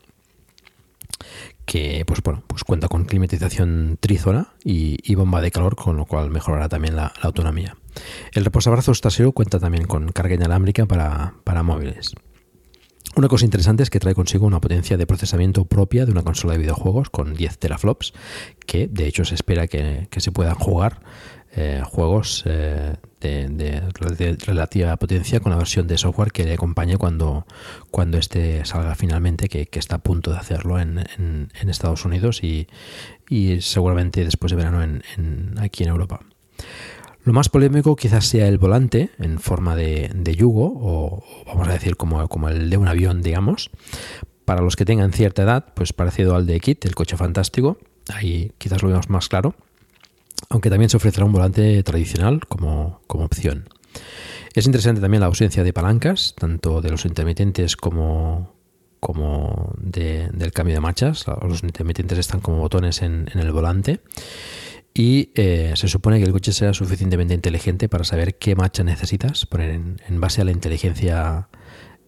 que pues bueno pues cuenta con climatización trizona y, bomba de calor con lo cual mejorará también la, autonomía. El reposabrazos trasero cuenta también con carga inalámbrica para, para móviles una cosa interesante es que trae consigo una potencia de procesamiento propia de una consola de videojuegos con 10 teraflops, que de hecho se espera que, se puedan jugar eh, juegos eh, de, relativa potencia con la versión de software que le acompañe cuando, cuando este salga finalmente, que, está a punto de hacerlo en, Estados Unidos y, seguramente después de verano en, aquí en Europa. Lo más polémico quizás sea el volante en forma de, yugo, o vamos a decir como, como, el de un avión, digamos. Para los que tengan cierta edad, pues parecido al de Kit, el coche fantástico. Ahí quizás lo vemos más claro. Aunque también se ofrecerá un volante tradicional como, como opción. Es interesante también la ausencia de palancas, tanto de los intermitentes como, como del cambio de marchas. Los intermitentes están como botones en, en el volante y eh, se supone que el coche sea suficientemente inteligente para saber qué marcha necesitas, poner en, base a la inteligencia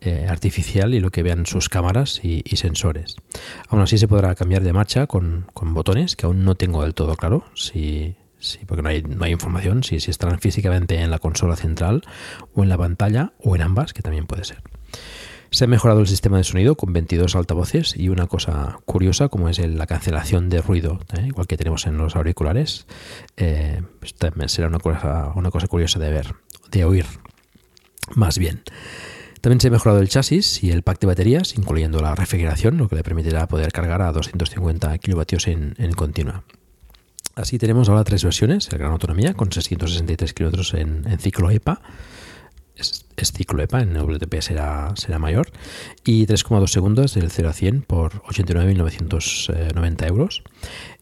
eh, artificial y lo que vean sus cámaras y, sensores. Aún así se podrá cambiar de marcha con, botones, que aún no tengo del todo claro, si, porque no hay, no hay información, si, si estarán físicamente en la consola central o en la pantalla o en ambas, que también puede ser. Se ha mejorado el sistema de sonido con 22 altavoces y una cosa curiosa como es la cancelación de ruido, ¿eh? igual que tenemos en los auriculares. Eh, pues también será una cosa, una cosa curiosa de ver, de oír, más bien. También se ha mejorado el chasis y el pack de baterías, incluyendo la refrigeración, lo que le permitirá poder cargar a 250 kilovatios en, continua. Así tenemos ahora tres versiones, el gran autonomía con 663 kilómetros en, en ciclo EPA, es, ciclo EPA, en WTP será, será mayor, y 3,2 segundos del 0 a 100 por 89.990 euros.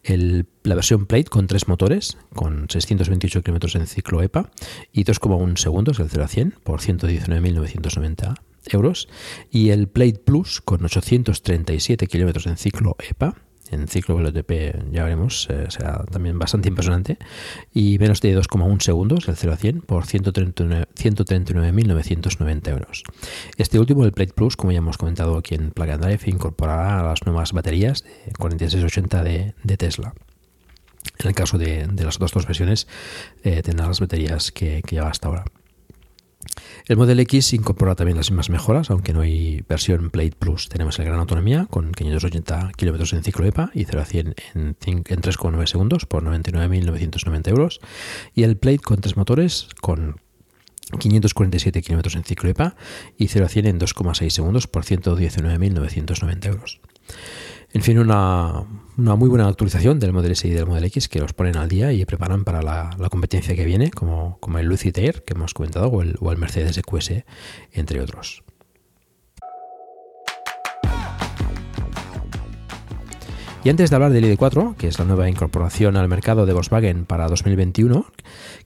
El, la versión Plate con tres motores, con 628 kilómetros en ciclo EPA, y 2,1 segundos del 0 a 100 por 119.990 euros. Y el Plate Plus con 837 kilómetros en ciclo EPA, en ciclo WLTP ya veremos, eh, será también bastante impresionante. Y menos de 2,1 segundos, del 0 a 100, por 139.990 euros. Este último, el Plate Plus, como ya hemos comentado aquí en Plug and Drive, incorporará las nuevas baterías de 4680 de, de Tesla. En el caso de, las otras dos versiones, eh, tendrá las baterías que, que lleva hasta ahora. El Model X incorpora también las mismas mejoras, aunque no hay versión Plate Plus. Tenemos el gran autonomía con 580 km en ciclo EPA y 0 a 100 en, 3,9 segundos por 99.990 euros. Y el Plate con tres motores con 547 km en ciclo EPA y 0 a 100 en 2,6 segundos por 119.990 euros. En fin, una, muy buena actualización del Model S y del Model X que los ponen al día y preparan para la, competencia que viene, como, como, el Lucid Air que hemos comentado o el, o el Mercedes EQS, entre otros. Y antes de hablar del ID4, que es la nueva incorporación al mercado de Volkswagen para 2021,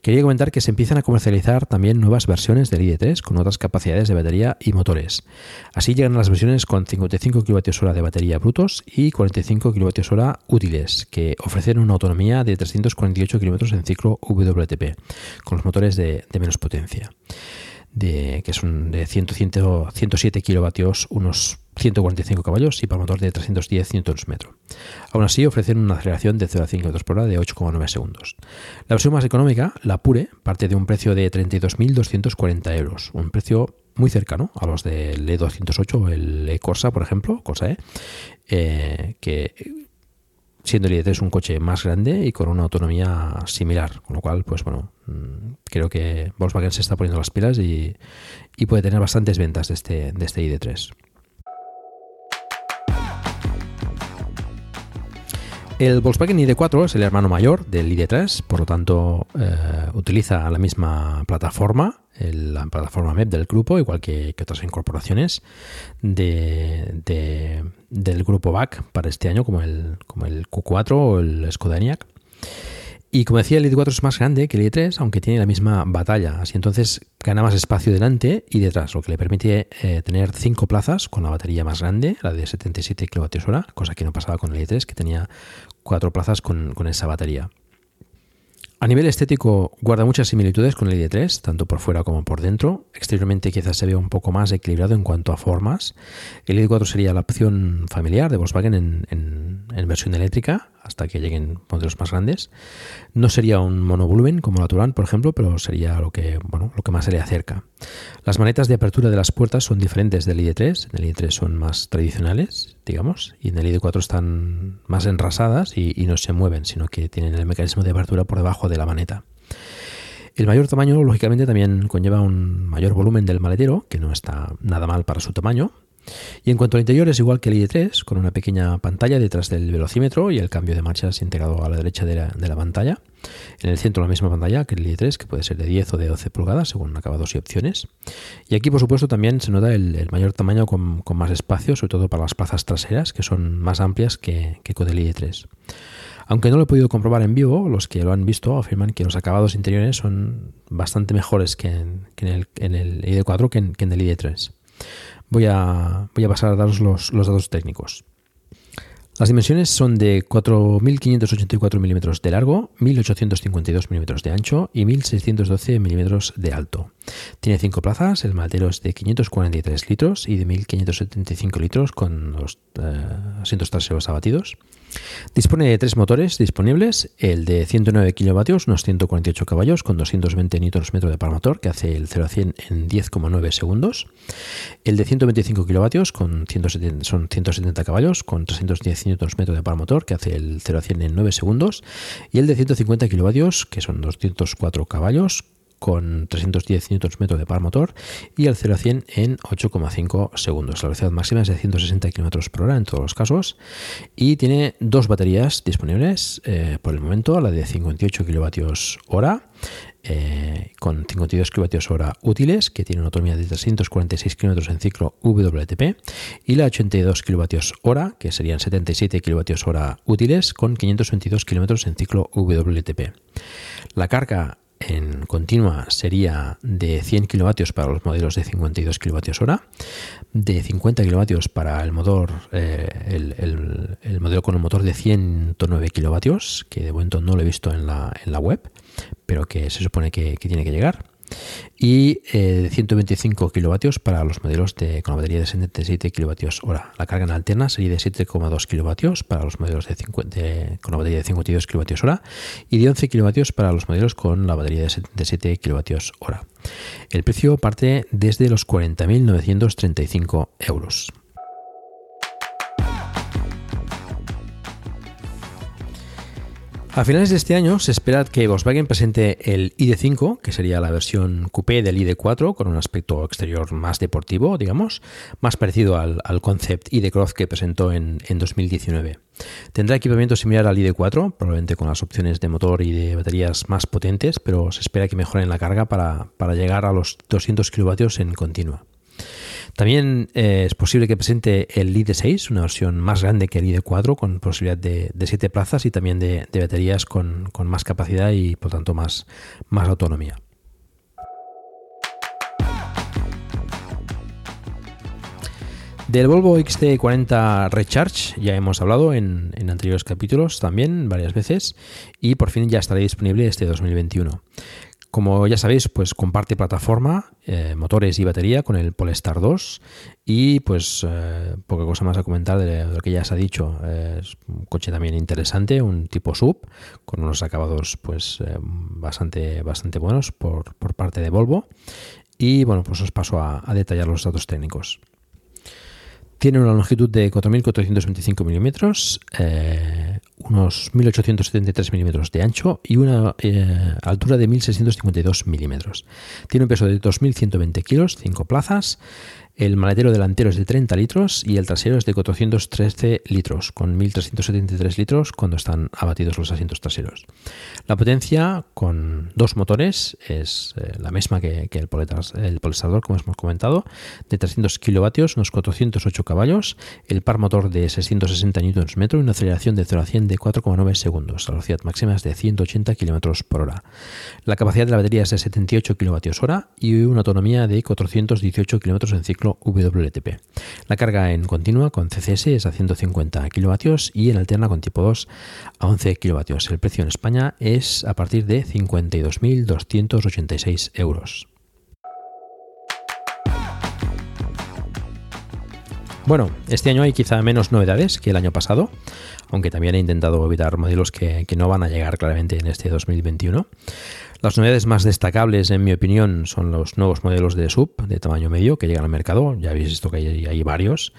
quería comentar que se empiezan a comercializar también nuevas versiones del ID3 con otras capacidades de batería y motores. Así llegan las versiones con 55 kWh de batería brutos y 45 kWh útiles, que ofrecen una autonomía de 348 km en ciclo WTP, con los motores de, menos potencia. De, que son de 100, 107 kilovatios, unos 145 caballos y para motor de 310 Nm. Aún así, ofrecen una aceleración de 0 a 5 km por hora de 8,9 segundos. La versión más económica, la Pure, parte de un precio de 32.240 euros, un precio muy cercano a los del E208 o el E-Corsa, por ejemplo, Corsa E, eh, que siendo el ID3 un coche más grande y con una autonomía similar, con lo cual, pues bueno, mm, creo que Volkswagen se está poniendo las pilas y, puede tener bastantes ventas de este, de este ID3. El Volkswagen ID4 es el hermano mayor del ID3, por lo tanto eh, utiliza la misma plataforma, la plataforma MEP del grupo, igual que, otras incorporaciones de- del grupo BAC para este año, como el, como el Q4 o el Skoda Enyaq. Y como decía, el ID4 es más grande que el ID3, aunque tiene la misma batalla. Así entonces gana más espacio delante y detrás, lo que le permite eh, tener cinco plazas con la batería más grande, la de 77 kWh, cosa que no pasaba con el ID3, que tenía cuatro plazas con, con esa batería. A nivel estético, guarda muchas similitudes con el ID3, tanto por fuera como por dentro. Exteriormente quizás se vea un poco más equilibrado en cuanto a formas. El ID4 sería la opción familiar de Volkswagen en, en- en versión eléctrica, hasta que lleguen modelos más grandes. No sería un monovolumen como la Touran, por ejemplo, pero sería lo que, bueno, lo que más se le acerca. Las manetas de apertura de las puertas son diferentes del ID3. En el ID3 son más tradicionales, digamos, y en el ID4 están más enrasadas y, y no se mueven, sino que tienen el mecanismo de apertura por debajo de la maneta. El mayor tamaño, lógicamente, también conlleva un mayor volumen del maletero, que no está nada mal para su tamaño. Y en cuanto al interior es igual que el ID3, con una pequeña pantalla detrás del velocímetro y el cambio de marchas integrado a la derecha de la, de la pantalla. En el centro la misma pantalla que el ID3, que puede ser de 10 o de 12 pulgadas según acabados y opciones. Y aquí, por supuesto, también se nota el, mayor tamaño con, con más espacio, sobre todo para las plazas traseras, que son más amplias que, que con el ID3. Aunque no lo he podido comprobar en vivo, los que lo han visto afirman que los acabados interiores son bastante mejores que en, que en el, en el ID4 que en, que en el ID3. Voy a, voy a pasar a daros los, los datos técnicos. Las dimensiones son de 4.584 milímetros de largo, 1.852 milímetros de ancho y 1.612 milímetros de alto. Tiene cinco plazas, el maletero es de 543 litros y de 1.575 litros con los eh, asientos traseros abatidos. Dispone de tres motores disponibles, el de 109 kilovatios, unos 148 caballos con 220 Nm de par motor que hace el 0 a 100 en 10,9 segundos. El de 125 kilovatios con 170, son 170 caballos con 310 Nm de par motor que hace el 0 a 100 en 9 segundos. Y el de 150 kilovatios que son 204 caballos con 310 Nm de par motor y el 0 a 100 en 8,5 segundos. La velocidad máxima es de 160 km por hora en todos los casos y tiene dos baterías disponibles eh, por el momento, la de 58 kWh eh, con 52 kWh útiles que tiene una autonomía de 346 km en ciclo WLTP y la 82 kWh que serían 77 kWh útiles con 522 km en ciclo WLTP. La carga en continua sería de 100 kilovatios para los modelos de 52 kilovatios hora, de 50 kilovatios para el motor, eh, el, el- el modelo con el motor de 109 kilovatios, que de momento no lo he visto en la, en la web, pero que se supone que, que tiene que llegar. Y eh, de 125 kilovatios para los modelos de, con la batería de 77 kilovatios hora. La carga en alterna sería de 7,2 kilovatios para los modelos de 50 de- con la batería de 52 kilovatios hora y de 11 kilovatios para los modelos con la batería de 77 kilovatios hora. El precio parte desde los 40.935 euros. A finales de este año se espera que Volkswagen presente el ID5, que sería la versión coupé del ID4, con un aspecto exterior más deportivo, digamos, más parecido al, concept ID Cross que presentó en, en 2019. Tendrá equipamiento similar al ID4, probablemente con las opciones de motor y de baterías más potentes, pero se espera que mejoren la carga para, para llegar a los 200 kilovatios en continua. También eh, es posible que presente el ID6, una versión más grande que el ID4, con posibilidad de, de 7 plazas y también de, baterías con, más capacidad y por tanto más, más autonomía. Del Volvo XT40 Recharge ya hemos hablado en, en, anteriores capítulos también varias veces y por fin ya estará disponible este 2021. Como ya sabéis, pues comparte plataforma, eh, motores y batería con el Polestar 2 y pues eh, poca cosa más a comentar de lo que ya se ha dicho. Eh, es un coche también interesante, un tipo sub con unos acabados pues bastante, bastante buenos por, por, parte de Volvo y bueno, pues os paso a, detallar los datos técnicos. Tiene una longitud de 4.425 milímetros, eh, unos 1.873 milímetros de ancho y una eh, altura de 1.652 milímetros. Tiene un peso de 2.120 kilos, 5 plazas. El maletero delantero es de 30 litros y el trasero es de 413 litros, con 1.373 litros cuando están abatidos los asientos traseros. La potencia con dos motores es eh, la misma que, el, el Polestador, como hemos comentado, de 300 kilovatios, unos 408 caballos, el par motor de 660 Nm y una aceleración de 0 a 100 de 4,9 segundos. La velocidad máxima es de 180 km por hora. La capacidad de la batería es de 78 kWh y una autonomía de 418 km en ciclo WLTP. La carga en continua con CCS es a 150 kW y en alterna con tipo 2 a 11 kW. El precio en España es a partir de 52.286 euros. Bueno, este año hay quizá menos novedades que el año pasado, aunque también he intentado evitar modelos que, que no van a llegar claramente en este 2021. Las novedades más destacables, en mi opinión, son los nuevos modelos de sub de tamaño medio que llegan al mercado. Ya habéis visto que hay, varios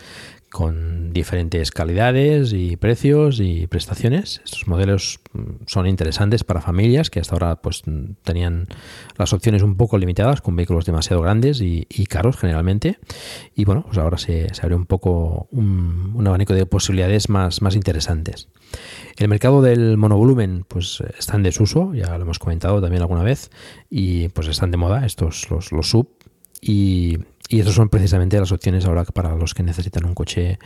con diferentes calidades y precios y prestaciones. Estos modelos mm, son interesantes para familias que hasta ahora pues tenían las opciones un poco limitadas con vehículos demasiado grandes y, caros generalmente. Y bueno, pues ahora se, abre un poco un, un, abanico de posibilidades más, más interesantes. El mercado del monovolumen pues está en desuso, ya lo hemos comentado también alguna vez, y pues están de moda estos los, los sub y, y estos son precisamente las opciones ahora para los que necesitan un coche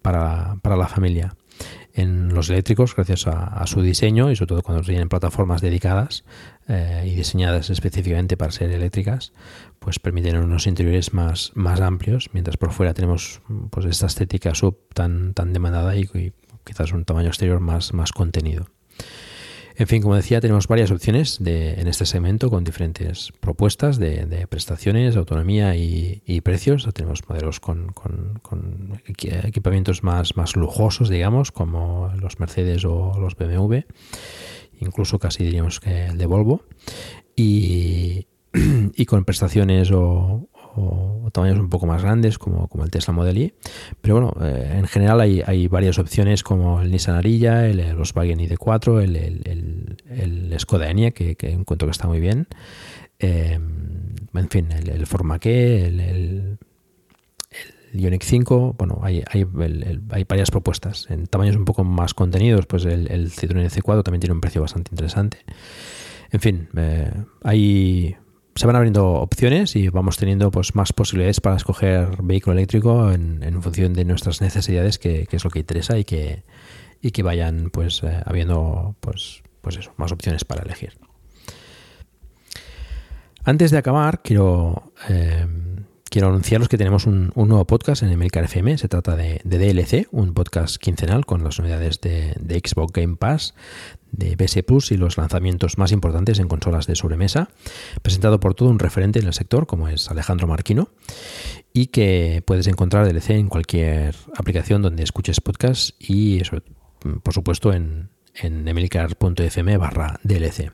para, la familia. En los eléctricos, gracias a, su diseño y sobre todo cuando tienen plataformas dedicadas eh, y diseñadas específicamente para ser eléctricas, pues permiten unos interiores más, más amplios, mientras por fuera tenemos pues esta estética sub tan, tan demandada y, y quizás un tamaño exterior más, más contenido. En fin, como decía, tenemos varias opciones en este segmento con diferentes propuestas de, prestaciones, autonomía y, precios. Tenemos modelos con, equipamientos más, lujosos, digamos, como los Mercedes o los BMW, incluso casi diríamos que el de Volvo, y con prestaciones o, o, tamaños un poco más grandes como, como el Tesla Model Y. Pero bueno, eh, en general hay, hay, varias opciones como el Nissan Ariya, el, el Volkswagen ID4, el, el, el, Skoda Enyaq, que, que, encuentro que está muy bien. Eh, en fin, el, Formaque, el, Ioniq 5, bueno, hay, hay, hay, varias propuestas. En tamaños un poco más contenidos, pues el, el Citroën C4 también tiene un precio bastante interesante. En fin, eh, hay se van abriendo opciones y vamos teniendo pues más posibilidades para escoger vehículo eléctrico en, función de nuestras necesidades, que, es lo que interesa y que, y que vayan pues eh, habiendo pues, pues eso, más opciones para elegir. Antes de acabar, quiero, eh, quiero anunciaros que tenemos un, nuevo podcast en Emilcar FM. Se trata de, DLC, un podcast quincenal con las novedades de, Xbox Game Pass, de PS Plus y los lanzamientos más importantes en consolas de sobremesa, presentado por todo un referente en el sector como es Alejandro Marquino y que puedes encontrar DLC en cualquier aplicación donde escuches podcast y por supuesto en, en emilcar.fm barra DLC.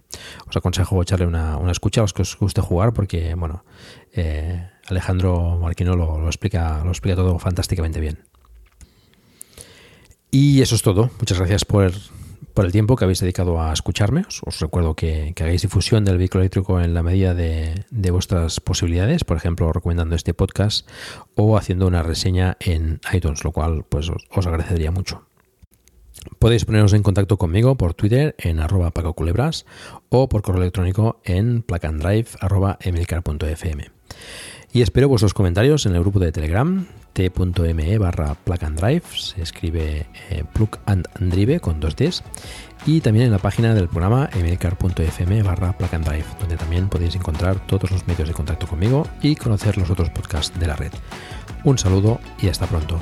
Os aconsejo echarle una, escucha a los que os guste jugar porque, bueno, eh, Alejandro Marquino lo, lo, explica, lo explica todo fantásticamente bien. Y eso es todo. Muchas gracias por por el tiempo que habéis dedicado a escucharme. Os, recuerdo que, hagáis difusión del vehículo eléctrico en la medida de, vuestras posibilidades, por ejemplo, recomendando este podcast o haciendo una reseña en iTunes, lo cual pues os, agradecería mucho. Podéis poneros en contacto conmigo por Twitter en arroba pacoculebras o por correo electrónico en placandrive.emilcar.fm. Y espero vuestros comentarios en el grupo de Telegram t.me barra plug and drive, se escribe eh, plug and drive con dos Ds, y también en la página del programa emilcar.fm barra plug and drive, donde también podéis encontrar todos los medios de contacto conmigo y conocer los otros podcasts de la red. Un saludo y hasta pronto.